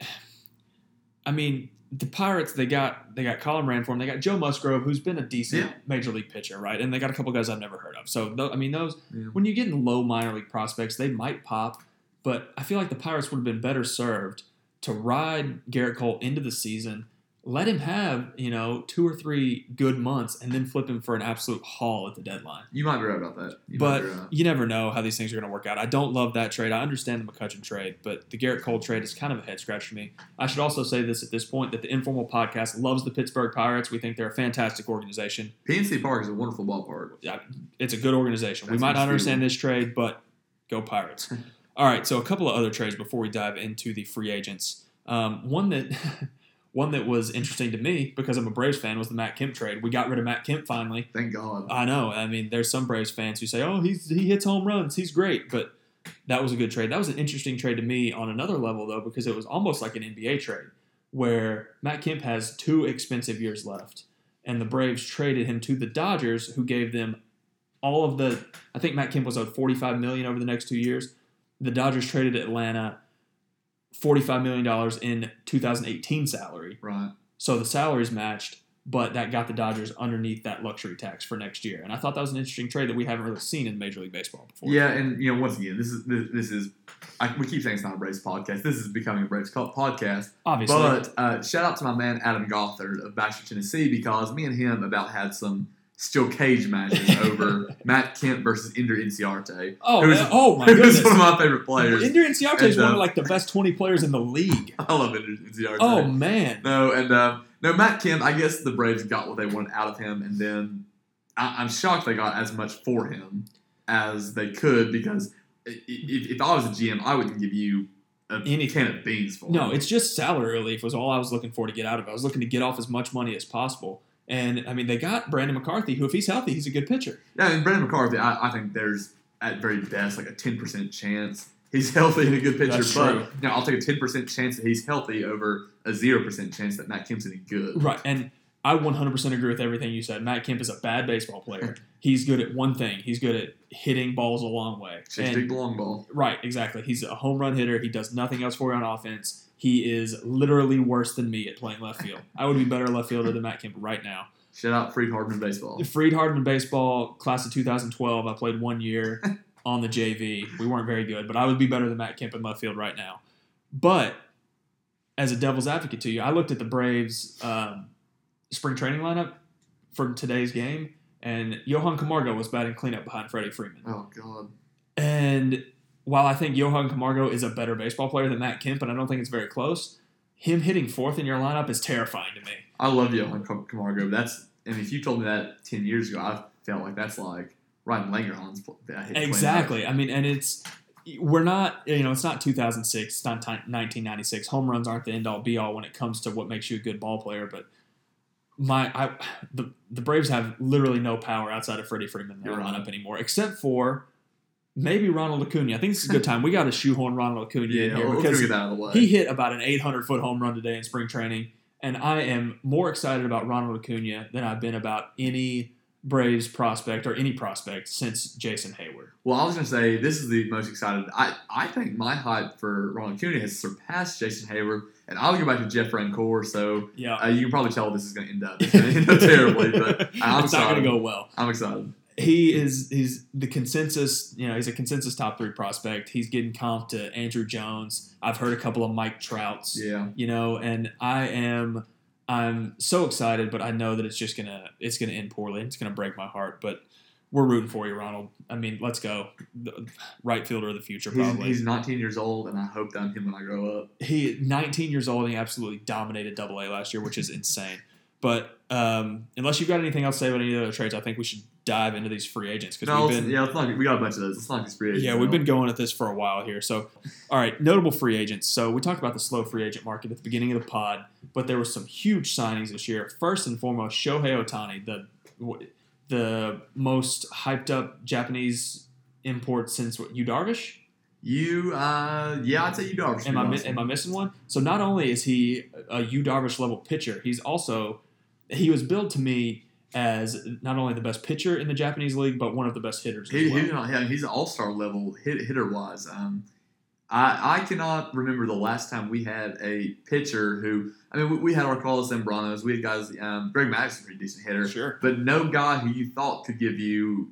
I mean, the Pirates they got they got Colin him. They got Joe Musgrove, who's been a decent
Yeah.
major league pitcher, right? And they got a couple guys I've never heard of. So tho- I mean, those
Yeah.
when you get in low minor league prospects, they might pop. But I feel like the Pirates would have been better served to ride Gerrit Cole into the season, let him have you know two or three good months, and then flip him for an absolute haul at the deadline.
You might be right about that. You
But
right.
you never know how these things are going to work out. I don't love that trade. I understand the McCutchen trade, but the Gerrit Cole trade is kind of a head scratch for me. I should also say this at this point that the Informal Podcast loves the Pittsburgh Pirates. We think they're a fantastic organization.
PNC Park is a wonderful ballpark.
Yeah, It's a good organization. we might not understand this trade, but go Pirates. *laughs* All right, so a couple of other trades before we dive into the free agents. Um, one that *laughs* one that was interesting to me because I'm a Braves fan was the Matt Kemp trade. We got rid of Matt Kemp finally.
Thank God.
I know. I mean, there's some Braves fans who say, "Oh, he's he hits home runs. He's great." But that was a good trade. That was an interesting trade to me on another level though, because it was almost like an NBA trade where Matt Kemp has two expensive years left, and the Braves traded him to the Dodgers, who gave them all of the. I think Matt Kemp was owed 45 million over the next two years. The Dodgers traded Atlanta 45 million dollars in 2018 salary.
right.
So the salaries matched, but that got the Dodgers underneath that luxury tax for next year. And I thought that was an interesting trade that we haven't really seen in Major League Baseball before.
Yeah, and you know, once again, this is this, this is I, we keep saying it's not a Braves podcast. This is becoming a Braves podcast.
Obviously.
But uh, shout out to my man Adam Gothard of Baxter, Tennessee, because me and him about had some steel cage matches over *laughs* Matt Kemp versus Ender Inciarte.
oh,
who's-
man. oh my goodness.
one of my favorite players.
Ender Inciarte is one
uh,
of like the best 20 players in the league. *laughs*
I love Ender Inciarte.
Oh man.
No, and um, no, Matt Kemp. I guess the Braves got what they wanted out of him, and then I, I'm shocked they got as much for him as they could because if, if I was a GM, I wouldn't give you a
Any-
can of beans for
No,
him.
it's just salary relief was all I was looking for to get out of it. I was looking to get off as much money as possible. And I mean, they got Brandon McCarthy, who, if he's healthy, he's a good pitcher.
yeah. And Brandon McCarthy, I, I think there's at very best like a ten percent chance he's *laughs* healthy and a good pitcher.
That's
but
true.
know, I'll take a ten percent chance that he's healthy over a zero percent chance that Matt Kemp's any good.
Right. And I 100% agree with everything you said. Matt Kemp is a bad baseball player. *laughs* he's good at one thing. He's good at hitting balls a long way.
Big long ball.
right, exactly. He's a home run hitter. He does nothing else for you on offense. He is literally worse than me at playing left field. I would be better left fielder than Matt Kemp right now.
Shout out Freed-Hardeman baseball.
Freed-Hardeman baseball, class of 2012. I played one year *laughs* on the JV. We weren't very good, but I would be better than Matt Kemp in left field right now. But as a devil's advocate to you, I looked at the Braves um, spring training lineup for today's game, and Johan Camargo was batting cleanup behind Freddie Freeman.
Oh God.
And while I think Johan Camargo is a better baseball player than Matt Kemp, and I don't think it's very close, him hitting fourth in your lineup is terrifying to me.
I love Johan Camargo. That's and if you told me that ten years ago, I felt like that's like Ryan Langerhans. pl- that hit cleanup.
Exactly. I mean, and it's we're not you know it's not 2006, it's not 1996. Home runs aren't the end all be all when it comes to what makes you a good ball player. But my I the the Braves have literally no power outside of Freddie Freeman in their
You're right.
lineup anymore, except for maybe Ronald Acuna. I think this is a good time. We got to shoehorn Ronald Acuna
Yeah,
in here
we'll,
because
get that out of the way.
he hit about an 800 foot home run today in spring training, and I am more excited about Ronald Acuna than I've been about any Braves prospect or any prospect since Jason Heyward.
well, I was gonna say this is the most excited. I I think my hype for Ronald Acuna has surpassed Jason Heyward, and I'll go back to Jeff Francoeur. So
Yeah,
uh, you can probably tell this is gonna end up. End up terribly, but *laughs* I'm
it's not going
excited.
to go well.
I'm excited.
He is he's the consensus. You know, he's a consensus top three prospect. He's getting comped to Andruw Jones. I've heard a couple of Mike Trouts.
Yeah.
you know and i am i'm so excited but i know that it's just gonna it's gonna end poorly it's gonna break my heart but we're rooting for you ronald i mean let's go The- right fielder of the future
He's,
probably
he's 19 years old, and I hope that I'm him when I grow up.
he 19 years old and he absolutely dominated double a last year which is insane but um, unless you've got anything else to say about any of other trades i think we should dive into these free agents because
No,
we've been
yeah, not, we got a bunch of those. Let's not get free agents.
Yeah, we've been going at this for a while here. So, all right, notable free agents. So, we talked about the slow free agent market at the beginning of the pod, but there were some huge signings this year. First and foremost, Shohei Ohtani, the the most hyped up Japanese import since what, Yu Darvish.
You, uh, yeah, I'd say Yu Darvish.
Am I
awesome.
am I missing one? So not only is he a Yu Darvish level pitcher, he's also he was billed to me as not only the best pitcher in the Japanese league, but one of the best hitters.
He,
as well.
he's, not, he's an all star level hit, hitter wise. Um, I, I cannot remember the last time we had a pitcher who, I mean, we, we had our Carlos Zambranos, we had guys, um, Greg Maddux's a pretty decent hitter,
Sure.
but no guy who you thought could give you.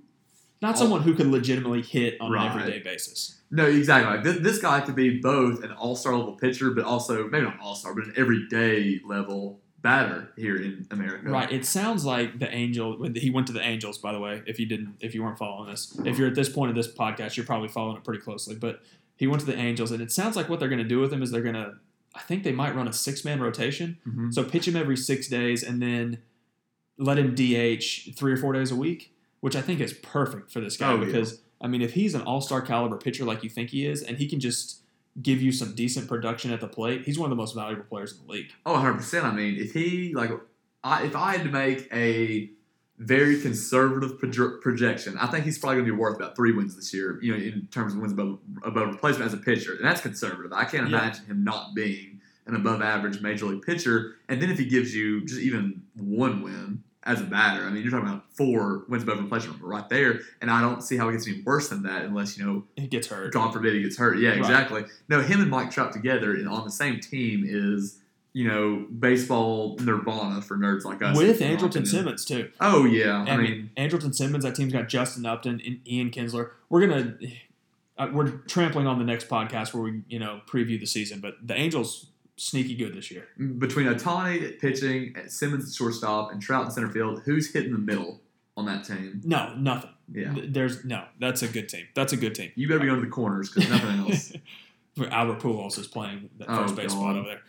Not
Oh.
someone who could legitimately hit on
Right.
an everyday basis.
No, exactly. Like this, this guy could be both an all star level pitcher, but also maybe not all star, but an everyday level batter here in America.
Right. It sounds like the Angel. He went to the Angels, by the way. If you didn't, if you weren't following this, if you're at this point of this podcast, you're probably following it pretty closely. But he went to the Angels, and it sounds like what they're going to do with him is they're going to. I think they might run a six man rotation.
Mhm.
So pitch him every six days, and then let him DH three or four days a week, which I think is perfect for this guy
Oh, yeah.
because I mean, if he's an all star caliber pitcher like you think he is, and he can just give you some decent production at the plate, he's one of the most valuable players in the league.
Oh, 100 percent. I mean, if he like, I, if I had to make a very conservative proje- projection, I think he's probably going to be worth about three wins this year. You know, in terms of wins above, above replacement as a pitcher, and that's conservative. I can't
Yeah.
imagine him not being an above average major league pitcher. And then if he gives you just even one win as a batter, I mean, you're talking about four wins above replacement right there. And I don't see how it gets any worse than that unless you know
He gets hurt.
God forbid he gets hurt. Yeah,
Right.
exactly. No, him and Mike Trout together and on the same team is you know, baseball nirvana for nerds like us.
with Andrelton. Simmons too.
Oh yeah, I
I
mean,
mean, Andrelton Simmons. That team's got Justin Upton and Ian Kinsler. We're gonna uh, we're trampling on the next podcast where we you know preview the season, but the Angels sneaky good this year.
between Ohtani pitching, Simmons at shortstop, and Trout in center field, who's hitting the middle on that team?
No, nothing.
Yeah,
There's no. That's a good team. That's a good team.
you better be to the corners because nothing *laughs* else.
Albert Pujols is playing the
Oh,
first base spot over there.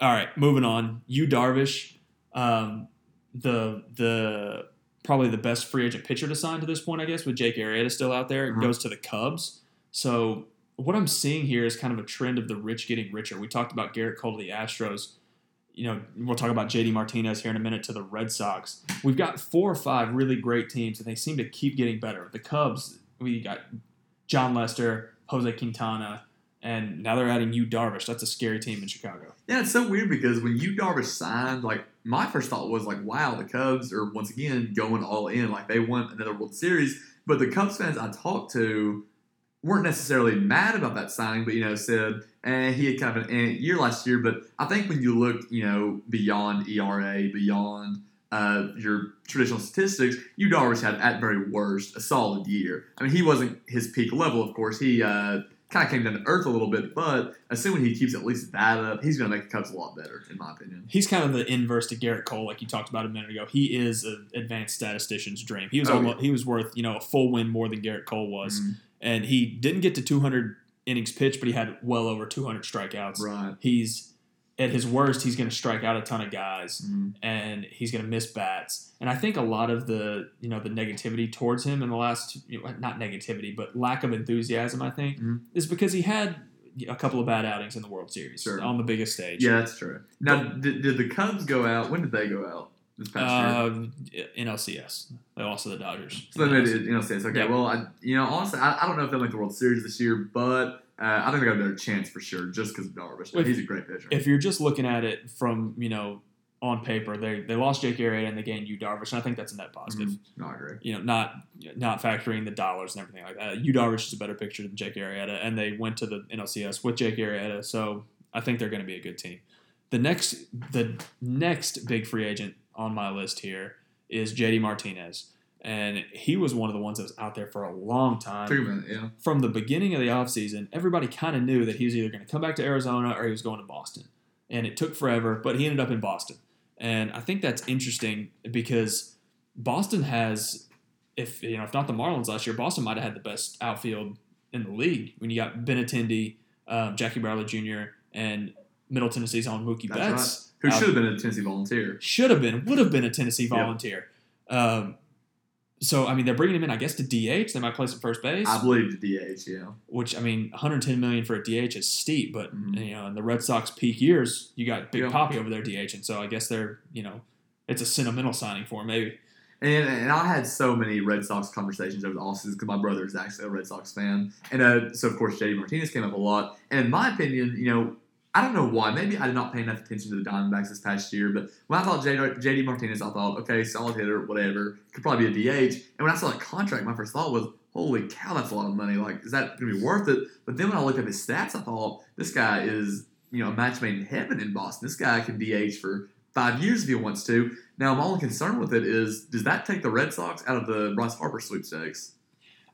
All right, moving on. Yu Darvish, um, the the probably the best free agent pitcher to sign to this point, I guess, with Jake Arrieta still out there,
Uh-huh.
goes to the Cubs. So what I'm seeing here is kind of a trend of the rich getting richer. We talked about Gerrit Cole to the Astros. You know, we'll talk about JD Martinez here in a minute to the Red Sox. We've got four or five really great teams, and they seem to keep getting better. The Cubs, we got Jon Lester, Jose Quintana, and now they're adding Yu Darvish. That's a scary team in Chicago.
Yeah, it's so weird because when Yu Darvish signed, like my first thought was like, wow, the Cubs are once again going all in, like they want another World Series. But the Cubs fans I talked to weren't necessarily mad about that signing, but you know said, eh, he had kind of an eh year last year. But I think when you look, you know, beyond ERA, beyond uh, your traditional statistics, Yu Darvish had at very worst a solid year. I mean, he wasn't his peak level, of course. He uh, kind of came down to earth a little bit, but assuming he keeps at least that up, he's going to make the Cubs a lot better, in my opinion.
He's kind of the inverse to Gerrit Cole, like you talked about a minute ago. He is an advanced statistician's dream. He was
Oh,
almost, he was worth you know a full win more than Gerrit Cole was,
Mhm.
And he didn't get to 200 innings pitched, but he had well over 200 strikeouts.
Right.
He's at his worst, he's going to strike out a ton of guys.
Mhm.
and he's going to miss bats. And I think a lot of the you know the negativity towards him in the last you know, not negativity but lack of enthusiasm I think
Mhm.
is because he had a couple of bad outings in the World Series
Sure.
on the biggest stage.
Yeah, that's true. Now, did, did the Cubs go out? When did they go out this past year?
Uh, NLCS. They lost to the Dodgers.
So they you know, say it's okay.
Yeah.
Well, I, you know, honestly, I, I don't know if they'll make the World Series this year, but uh, I think they got a better chance for sure, just because of Darvish.
If-
He's a great pitcher.
If you're just looking at it from you know on paper, they they lost Jake Arrieta and they gained Yu Darvish, and I think that's a net positive.
Mhm. No, I agree.
you know, not not factoring the dollars and everything like that. Yu Darvish is a better picture than Jake Arrieta, and they went to the NLCS with Jake Arrieta, so I think they're going to be a good team. The next the next big free agent on my list here is JD Martinez, and he was one of the ones that was out there for a long time.
Minute, yeah.
From the beginning of the offseason, everybody kind of knew that he was either going to come back to Arizona or he was going to Boston. And it took forever, but he ended up in Boston. And I think that's interesting because Boston has, if you know, if not the Marlins last year, Boston might have had the best outfield in the league when you got Benintendi, um, Jackie Bradley Jr., and Middle Tennessee's own Mookie Betts.
Who
Uh,
should have been a Tennessee Volunteer?
should have been, would have been a Tennessee
Yep.
volunteer. Um, so I mean, they're bringing him in, I guess, to DH. They might play some first base
I believe the DH, yeah.
which I mean, 110 million for a DH is steep, but
Mhm.
you know, in the Red Sox peak years, you got Big
Yeah.
Poppy over there DH, and so I guess they're you know, it's a sentimental signing for him, maybe.
And, and I had so many Red Sox conversations over the offseason because my brother is actually a Red Sox fan. And uh, so, of course, JD Martinez came up a lot. And in my opinion, you know, I don't know why. Maybe I did not pay enough attention to the Diamondbacks this past year. But when I thought JD, Martinez, I thought, okay, solid hitter, whatever. Could probably be a DH. And when I saw that contract, my first thought was, holy cow, that's a lot of money. Like, is that going to be worth it? But then when I looked at his stats, I thought, this guy is, you know, a match made in heaven in Boston. This guy can DH for five years if he wants to. Now, my only concern with it is, does that take the Red Sox out of the Bryce Harper sweepstakes?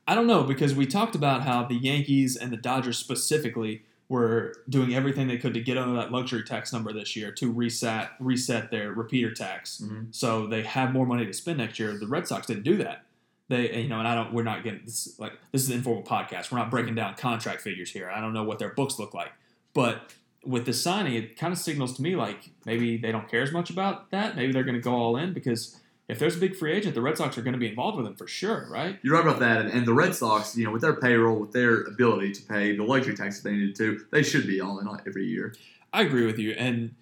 I don't know because we talked about how the Yankees and the Dodgers specifically were doing everything they could to get under that luxury tax number this year to reset reset their repeater tax,
Mhm.
so they have more money to spend next year. The Red Sox didn't do that. They, you know, and I don't. We're not getting this. Like this is an informal podcast. We're not breaking down contract figures here. I don't know what their books look like, but with this signing, it kind of signals to me like maybe they don't care as much about that. Maybe they're going to go all in because if there's a big free agent, the Red Sox are going to be involved with him for sure, right?
You're right about that. And, and the Red Sox, you know, with their payroll, with their ability to pay the luxury tax if they needed to, they should be all in on every year.
I agree with you. And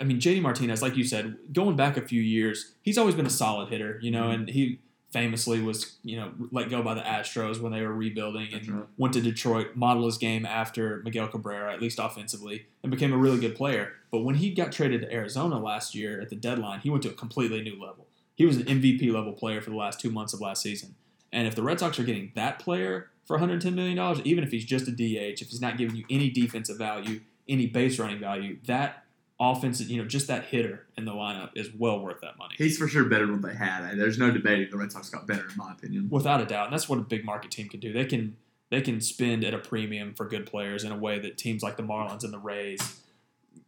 I mean, JD Martinez, like you said, going back a few years, he's always been a solid hitter, you know,
Mhm.
and he famously was, you know, let go by the Astros when they were rebuilding and
right.
went to Detroit, modeled his game after Miguel Cabrera, at least offensively, and became a really good player. But when he got traded to Arizona last year at the deadline, he went to a completely new level. He was an MVP level player for the last two months of last season. And if the Red Sox are getting that player for $110 million, even if he's just a DH, if he's not giving you any defensive value, any base running value, that offense, you know, just that hitter in the lineup is well worth that money.
He's for sure better than what they had. There's no debating the Red Sox got better, in my opinion.
Without a doubt. And that's what a big market team can do. They can they can spend at a premium for good players in a way that teams like the Marlins and the Rays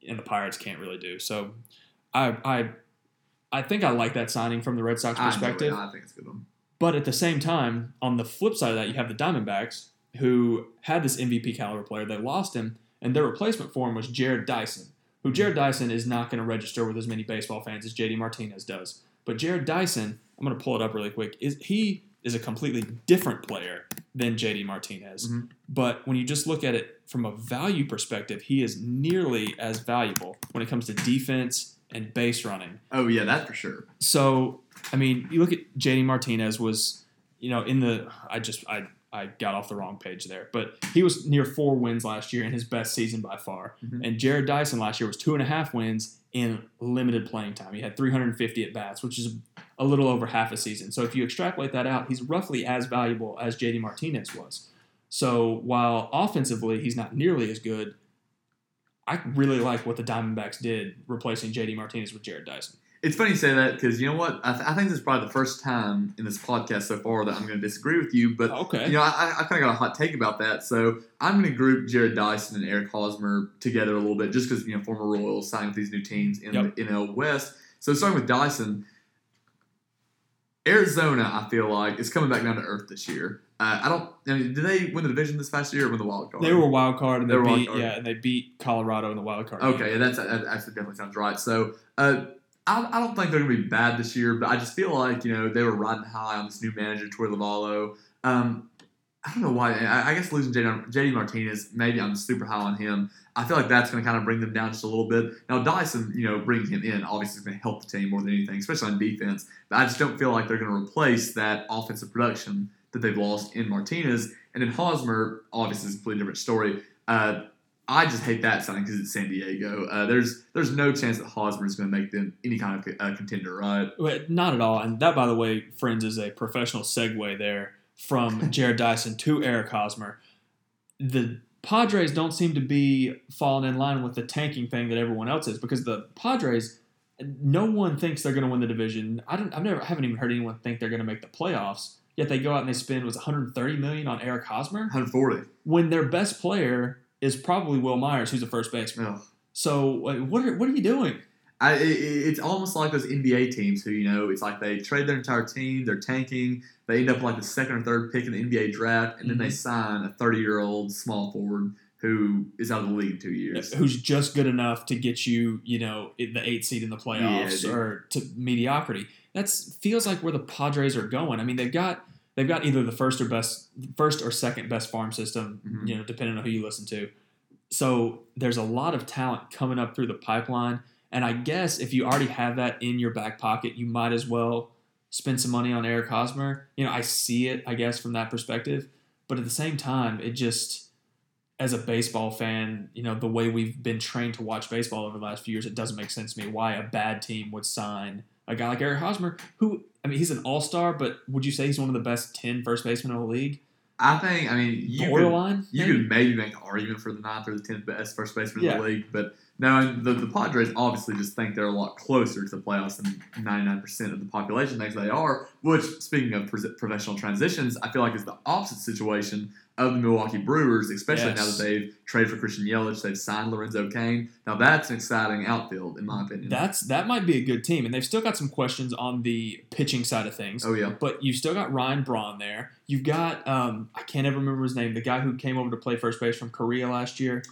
and the Pirates can't really do. So I I I think I like that signing from the Red Sox
I
perspective.
I think it's good one.
But at the same time, on the flip side of that, you have the Diamondbacks who had this MVP caliber player. They lost him, and their replacement for him was Jarrod Dyson, who Jarrod Dyson is not going to register with as many baseball fans as JD Martinez does. But Jarrod Dyson, I'm going to pull it up really quick, is he is a completely different player than JD Martinez.
Mhm.
But when you just look at it from a value perspective, he is nearly as valuable when it comes to defense and base running.
Oh yeah, that for sure.
So, I mean, you look at JD Martinez was, you know, in the I just I I got off the wrong page there, but he was near four wins last year in his best season by far.
Mhm.
And Jarrod Dyson last year was two and a half wins in limited playing time. He had 350 at bats, which is a little over half a season. So if you extrapolate that out, he's roughly as valuable as JD Martinez was. So while offensively he's not nearly as good, I really like what the Diamondbacks did replacing JD Martinez with Jarrod Dyson.
It's funny you say that because you know what? I, th- I think this is probably the first time in this podcast so far that I'm going to disagree with you. But
Okay.
you know, I, I kind of got a hot take about that. So I'm going to group Jarrod Dyson and Eric Hosmer together a little bit, just because you know former Royals signed with these new teams in
Yep.
the NL West. So starting with Dyson, Arizona, I feel like is coming back down to earth this year. Uh, I don't. I mean, did they win the division this past year or win the wild card?
They were wild card and they,
They
beat
card.
yeah, and they beat Colorado in the wild card.
Okay, yeah, that's that actually definitely sounds right. So, uh, I, I don't think they're going to be bad this year, but I just feel like you know they were riding high on this new manager, Torey Lovullo. Um, I don't know why. I, I guess losing JD, Martinez, maybe I'm super high on him. I feel like that's going to kind of bring them down just a little bit. Now Dyson, you know, bringing him in obviously is going to help the team more than anything, especially on defense. But I just don't feel like they're going to replace that offensive production that they've lost in Martinez. And then Hosmer, obviously, is a completely different story. Uh, I just hate that signing because it's San Diego. Uh, there's there's no chance that Hosmer is going to make them any kind of uh, contender, right?
Not at all. And that, by the way, friends, is a professional segue there from *laughs* Jarrod Dyson to Eric Hosmer. The Padres don't seem to be falling in line with the tanking thing that everyone else is because the Padres, no one thinks they're going to win the division. I don't. I've never I haven't even heard anyone think they're going to make the playoffs. Yet they go out and they spend was 130 million on Eric Hosmer
140.
when their best player is probably Wil Myers, who's a first baseman.
Ugh.
So what are, what are you doing?
I, it, it's almost like those NBA teams who, you know, it's like they trade their entire team, they're tanking, they end up like the second or third pick in the NBA draft, and then they
Mhm.
sign a 30 year old small forward who is out of the league in two years.
who's just good enough to get you, you know, the eight seed in the playoffs
dude.
or to mediocrity. That feels like where the Padres are going. I mean, they've got they've got either the first or best, first or second best farm system,
Mhm.
you know, depending on who you listen to. So there's a lot of talent coming up through the pipeline, and I guess if you already have that in your back pocket, you might as well spend some money on Eric Hosmer. You know, I see it, I guess, from that perspective, but at the same time, it just as a baseball fan, you know, the way we've been trained to watch baseball over the last few years, it doesn't make sense to me why a bad team would sign a guy like Eric Hosmer, who, I mean, he's an all star, but would you say he's one of the best 10 first basemen in the league?
I think, I mean, you could,
Borderline?
you
maybe?
could maybe make an argument for the ninth or the tenth best first baseman in the league, but no, the, the Padres obviously just think they're a lot closer to the playoffs than 99% of the population thinks they are. Which, speaking of professional transitions, I feel like is the opposite situation of the Milwaukee Brewers, especially now that they've traded for Christian Yelich, they've signed Lorenzo Cain. Now that's an exciting outfield, in my opinion.
That's that might be a good team, and they've still got some questions on the pitching side of things.
oh yeah,
But you've still got Ryan Braun there. You've got um, I can't ever remember his name. The guy who came over to play first base from Korea last year,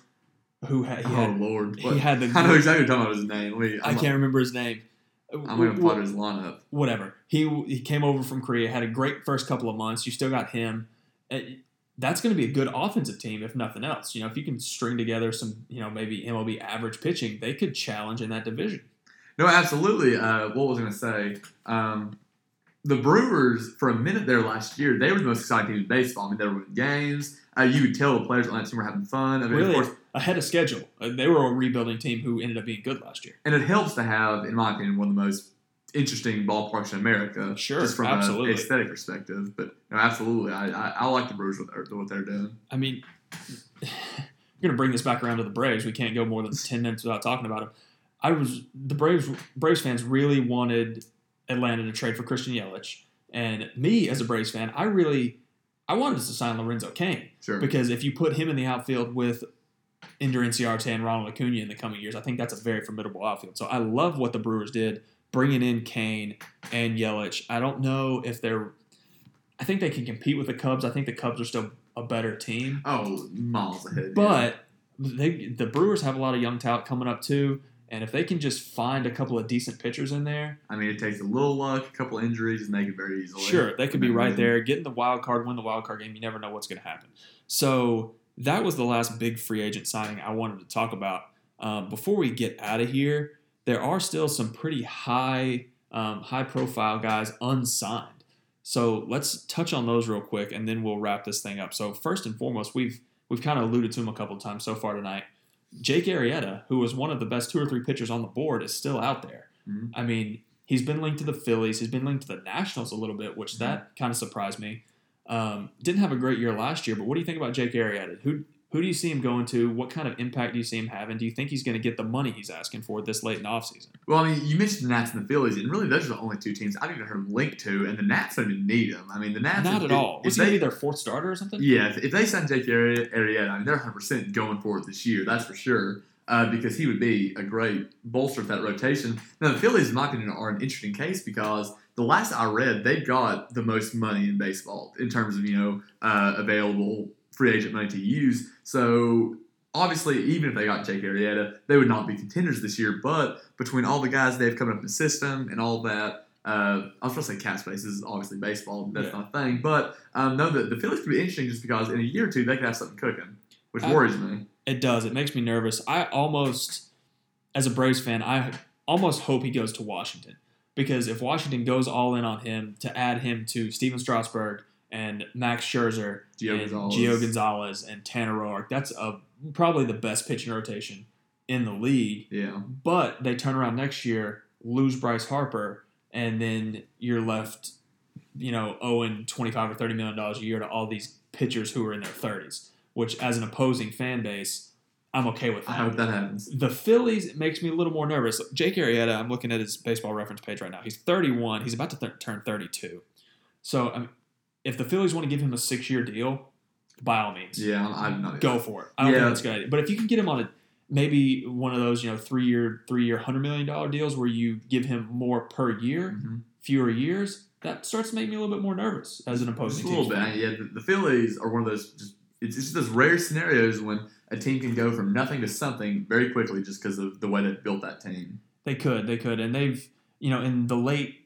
who had he
oh
had,
lord,
he had the *laughs*
I know exactly what you're talking about his name. Me,
I can't remember his name.
I'm going to
Wh-
Padres lineup.
whatever. He he came over from Korea, had a great first couple of months. You still got him. That's going to be a good offensive team, if nothing else. You know, if you can string together some, you know, maybe MLB average pitching, they could challenge in that division.
No, absolutely. Uh, what was I going to say? Um, the Brewers, for a minute there last year, they were the most exciting team in baseball. I mean, they were winning games. Uh, you could tell the players on that team were having fun. I mean,
Really,
of course,
ahead of schedule. Uh, they were a rebuilding team who ended up being good last year.
and it helps to have, in my opinion, one of the most interesting ballparks in America.
Sure,
just from
absolutely.
an aesthetic perspective. But no, absolutely, I, I, I like the Brewers with what they're doing.
I mean, we're going to bring this back around to the Braves. We can't go more than 10 minutes without talking about them. I was the Braves Braves fans really wanted Atlanta to trade for Christian Yelich, and me as a Braves fan, I really I wanted us to sign Lorenzo Cain
Sure.
because if you put him in the outfield with Ender Inciarte and Ronald Acuna in the coming years, I think that's a very formidable outfield. So I love what the Brewers did, bringing in Cain and Yelich. I don't know if they're. I think they can compete with the Cubs. I think the Cubs are still a better team,
Oh, miles ahead. yeah.
but they the Brewers have a lot of young talent coming up too. And if they can just find a couple of decent pitchers in there,
I mean, it takes a little luck, a couple injuries, and they could very easily.
Sure, they could be right there, getting the wild card, win the wild card game. You never know what's going to happen. So that was the last big free agent signing I wanted to talk about. Um, before we get out of here, there are still some pretty high, um, high profile guys unsigned. So let's touch on those real quick, and then we'll wrap this thing up. So first and foremost, we've we've kind of alluded to him a couple of times so far tonight. Jake Arrieta, who was one of the best two or three pitchers on the board, is still out there.
Mhm.
I mean, he's been linked to the Phillies. He's been linked to the Nationals a little bit, which that kind of surprised me. Um, didn't have a great year last year, but what do you think about Jake Arrieta? Who who do you see him going to? What kind of impact do you see him having? Do you think he's going to get the money he's asking for this late in the offseason?
Well, I mean, you mentioned the Nats and the Phillies, and really those are the only two teams I've even heard him linked to, and the Nats don't even need him. I mean, the Nats
Not
if-
at all. Was he going
they-
to be their fourth starter or something?
Yeah, if, if they sign Jake Arri- Arrieta, I mean, they're 100 percent going for it this year. That's for sure. Uh, because he would be a great bolster of that rotation. Now, the Phillies, in my opinion, are an interesting case because the last I read, they've got the most money in baseball in terms of you know uh, available free agent money to use. So obviously, even if they got Jake Arrieta, they would not be contenders this year. But between all the guys they've come up in the system and all that. Uh, I was going to say cap space is obviously baseball. That's
Yeah.
not a thing. But um, no, the, the Phillies could be interesting just because in a year or two they could have something cooking, which
I-
worries me.
It does. It makes me nervous. I almost, as a Braves fan, I almost hope he goes to Washington because if Washington goes all in on him to add him to Steven Strasburg and Max Scherzer
Gio
and
Gonzalez.
Gio Gonzalez and Tanner Roark, that's a probably the best pitching rotation in the league.
Yeah,
But they turn around next year, lose Bryce Harper, and then you're left, you know, owing twenty five or thirty million dollars a year to all these pitchers who are in their thirties. Which, as an opposing fan base, I'm okay with
I
that.
hope that happens.
The Phillies it makes me a little more nervous. Jake Arrieta, I'm looking at his baseball reference page right now. He's 31. He's about to th- turn 32. So, I mean, if the Phillies want to give him a six year deal, by all means,
Yeah, I'm, not.
go for it. I don't
Yeah.
think that's a good idea. But if you can get him on a maybe one of those, you know, three year, three year, hundred million dollar deals where you give him more per year,
Mhm.
fewer years, that starts to make me a little bit more nervous as an opposing Just
a little
team.
bit. Yeah, the, the Phillies are one of those. Just, it's just those rare scenarios when a team can go from nothing to something very quickly just because of the way they built that team.
They could, they could, and they've, you know, in the late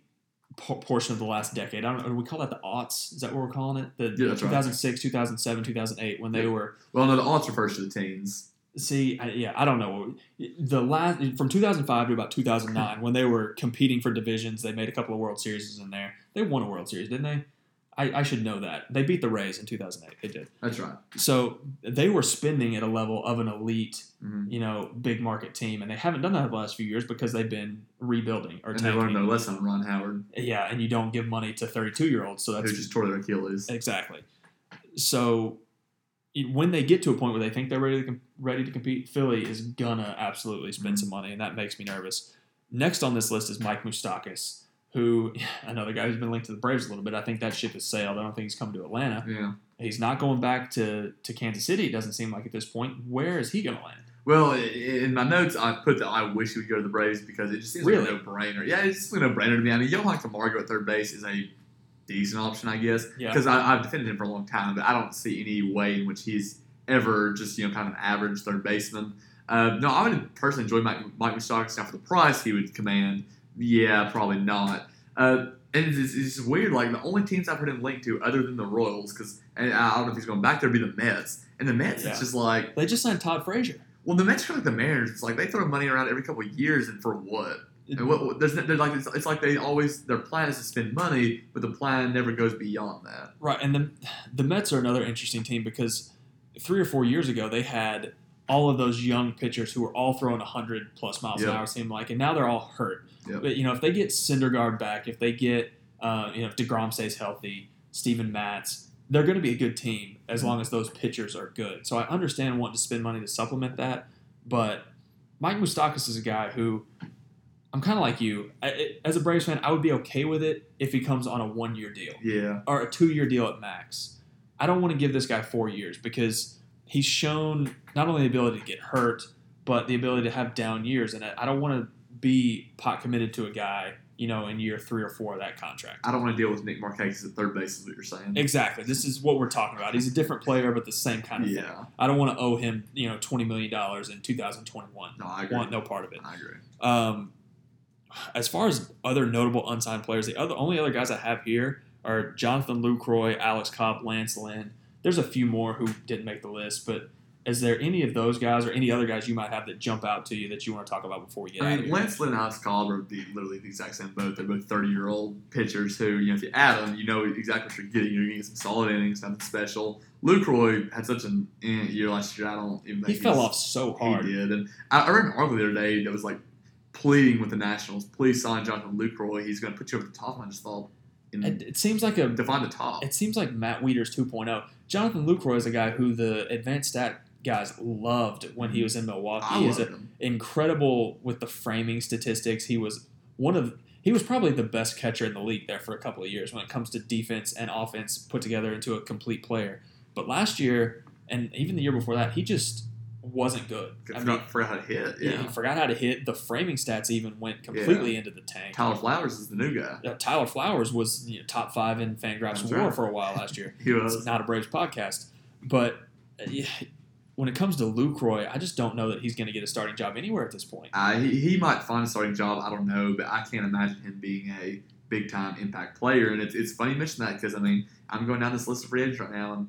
por- portion of the last decade, I don't know, we call that the aughts? Is that what we're calling it? The
Yeah, that's right.
2006, 2007, 2008, when they
Yeah.
were
Well, no, the odds refers to the teams.
See, I, yeah, I don't know. The last from 2005 to about 2009, when they were competing for divisions, they made a couple of World Series in there. They won a World Series, didn't they? I, I should know that. They beat the Rays in 2008. They did.
That's right.
So they were spending at a level of an elite,
Mhm.
you know, big market team, and they haven't done that the last few years because they've been rebuilding or
And they learned their lesson on Ron Howard,
Yeah, and you don't give money to 32 year olds, so that's who
just tore their Achilles.
Exactly. So when they get to a point where they think they're ready to ready to compete, Philly is gonna absolutely spend some money, and that makes me nervous. Next on this list is Mike Moustakas, who *sighs* another guy who's been linked to the Braves a little bit. I think that ship has sailed. I don't think he's coming to Atlanta.
Yeah.
He's not going back to, to Kansas City. It doesn't seem like at this point. Where is he gonna land?
Well, in my notes, I put that I wish he would go to the Braves because it just seems
Really?
like a no-brainer. Yeah, it's just a no-brainer to me. I mean, Johan Camargo at third base is a decent option, I guess,
Yeah.
because I've defended him for a long time, but I don't see any way in which he's ever just you know kind of an average third baseman. Uh, no, I would personally enjoy Mike, Mike Moustakas. Now for the price he would command, yeah, probably not. Uh, and it's, it's, it's weird. Like the only teams I've heard him linked to, other than the Royals, because I don't know if he's going back there, would be the Mets. And the Mets,
Yeah.
it's just like
They just signed Todd Frazier.
well, the Mets are like the Mariners. It's like they throw money around every couple of years, and for what? And what, what there's, there's like it's, it's like they always their plan is to spend money, but the plan never goes beyond that.
Right, and the the Mets are another interesting team because three or four years ago they had all of those young pitchers who were all throwing hundred plus miles
Yep.
an hour. Seemed like, and now they're all hurt.
Yep.
But you know, if they get Syndergaard back, if they get uh, you know if deGrom stays healthy, Steven Matz, they're going to be a good team as long as those pitchers are good. So I understand wanting to spend money to supplement that, but Mike Moustakas is a guy who I'm kind of like you. I, as a Braves fan, I would be okay with it if he comes on a one year deal
Yeah.
or a two year deal at max. I don't want to give this guy four years because he's shown not only the ability to get hurt, but the ability to have down years. And I don't want to be pot committed to a guy, you know, in year three or four of that contract.
I don't want to deal with Nick Markakis at third base, is what you're saying.
Exactly. This is what we're talking about. He's a different player, but the same kind of thing.
Yeah.
I don't want to owe him, you know, twenty million dollars in 2021.
No, I agree.
Want no part of it.
I agree.
Um, as far as other notable unsigned players, the other only other guys I have here are Jonathan Lucroy, Alex Cobb, Lance Lynn. There's a few more who didn't make the list, but is there any of those guys or any other guys you might have that jump out to you that you want to talk about before we get out
I
of
mean,
here?
Lance Lynn and Alex Cobb are the, literally the exact same boat. They're both 30 year old pitchers who, you know, if you add them, you know exactly what you're getting. You're going to get some solid innings, nothing special. Lucroy had such an eh, year last year. I don't even think
he fell off so hard.
He did. And I, I read an article the other day that was like pleading with the Nationals, please sign Jonathan Lucroy. He's going to put you over the top. And I just thought,
It, it seems like a
find the top.
It seems like Matt Wieters 2.0. Jonathan Lucroy is a guy who the advanced stat guys loved when he was in Milwaukee.
I
He is a, incredible with the framing statistics. He was one of he was probably the best catcher in the league there for a couple of years when it comes to defense and offense put together into a complete player. But last year and even the year before that, he just wasn't good.
I
mean,
forgot, how to hit.
he-
Yeah.
he forgot how to hit. The framing stats even went completely into the tank.
Tyler Flowers is the new guy.
Uh, Tyler Flowers was you know, top five in Fangraphs WAR
right.
for a while last year. *laughs*
He
It's
was.
not a Braves podcast, but uh, yeah, when it comes to Lucroy, I just don't know that he's going to get a starting job anywhere at this point.
Uh, he, he might find a starting job. I don't know, but I can't imagine him being a big time impact player. And it's, it's funny you mention that because I mean I'm going down this list of free agents right now, and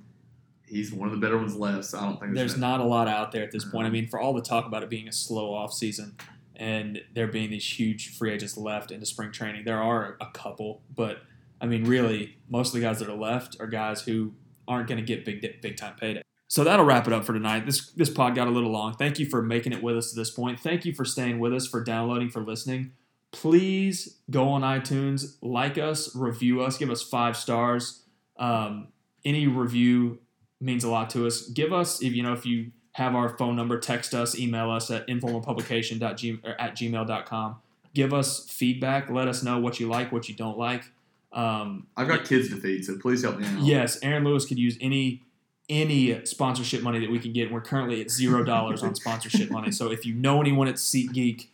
he's one of the better ones left. So I don't think
There's not a lot out there at this point. I mean, for all the talk about it being a slow off season and there being these huge free agents left into spring training, there are a couple, but I mean, really, most of the guys that are left are guys who aren't going to get big big time payday. So that'll wrap it up for tonight. This this pod got a little long. Thank you for making it with us to this point. Thank you for staying with us, for downloading, for listening. Please go on iTunes, like us, review us, give us five stars. Um, any review means a lot to us. Give us if you know if you have our phone number, text us, email us at informalpublication.g or at gmail.com. Give us feedback. Let us know what you like, what you don't like. Um,
I've got kids to feed, so please help me out.
Yes, Aaron Lewis could use any any sponsorship money that we can get. We're currently at zero dollars on sponsorship money. So if you know anyone at SeatGeek,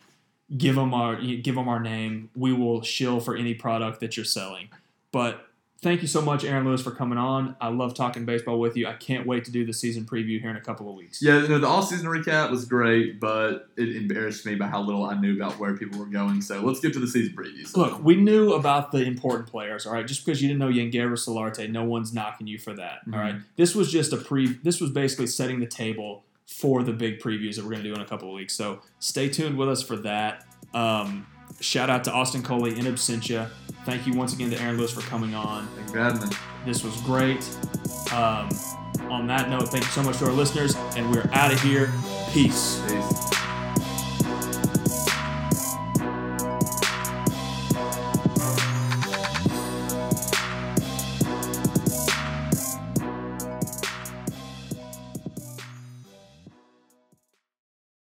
give them our give them our name. We will shill for any product that you're selling. But thank you so much, Aaron Lewis, for coming on. I love talking baseball with you. I can't wait to do the season preview here in a couple of weeks.
Yeah, no, the all-season recap was great, but it embarrassed me by how little I knew about where people were going. So let's get to the season previews.
Look, we knew about the important players, all right? Just because you didn't know Yangervis Solarte, no one's knocking you for that, all right? This was just a pre this was basically setting the table for the big previews that we're going to do in a couple of weeks. So, stay tuned with us for that. Um, shout out to Austin Coley in absentia. Thank you once again to Aaron Lewis for coming on.
Thank you for.
This was great. Um, on that note, thank you so much to our listeners, and we're out of here. Peace.
Peace.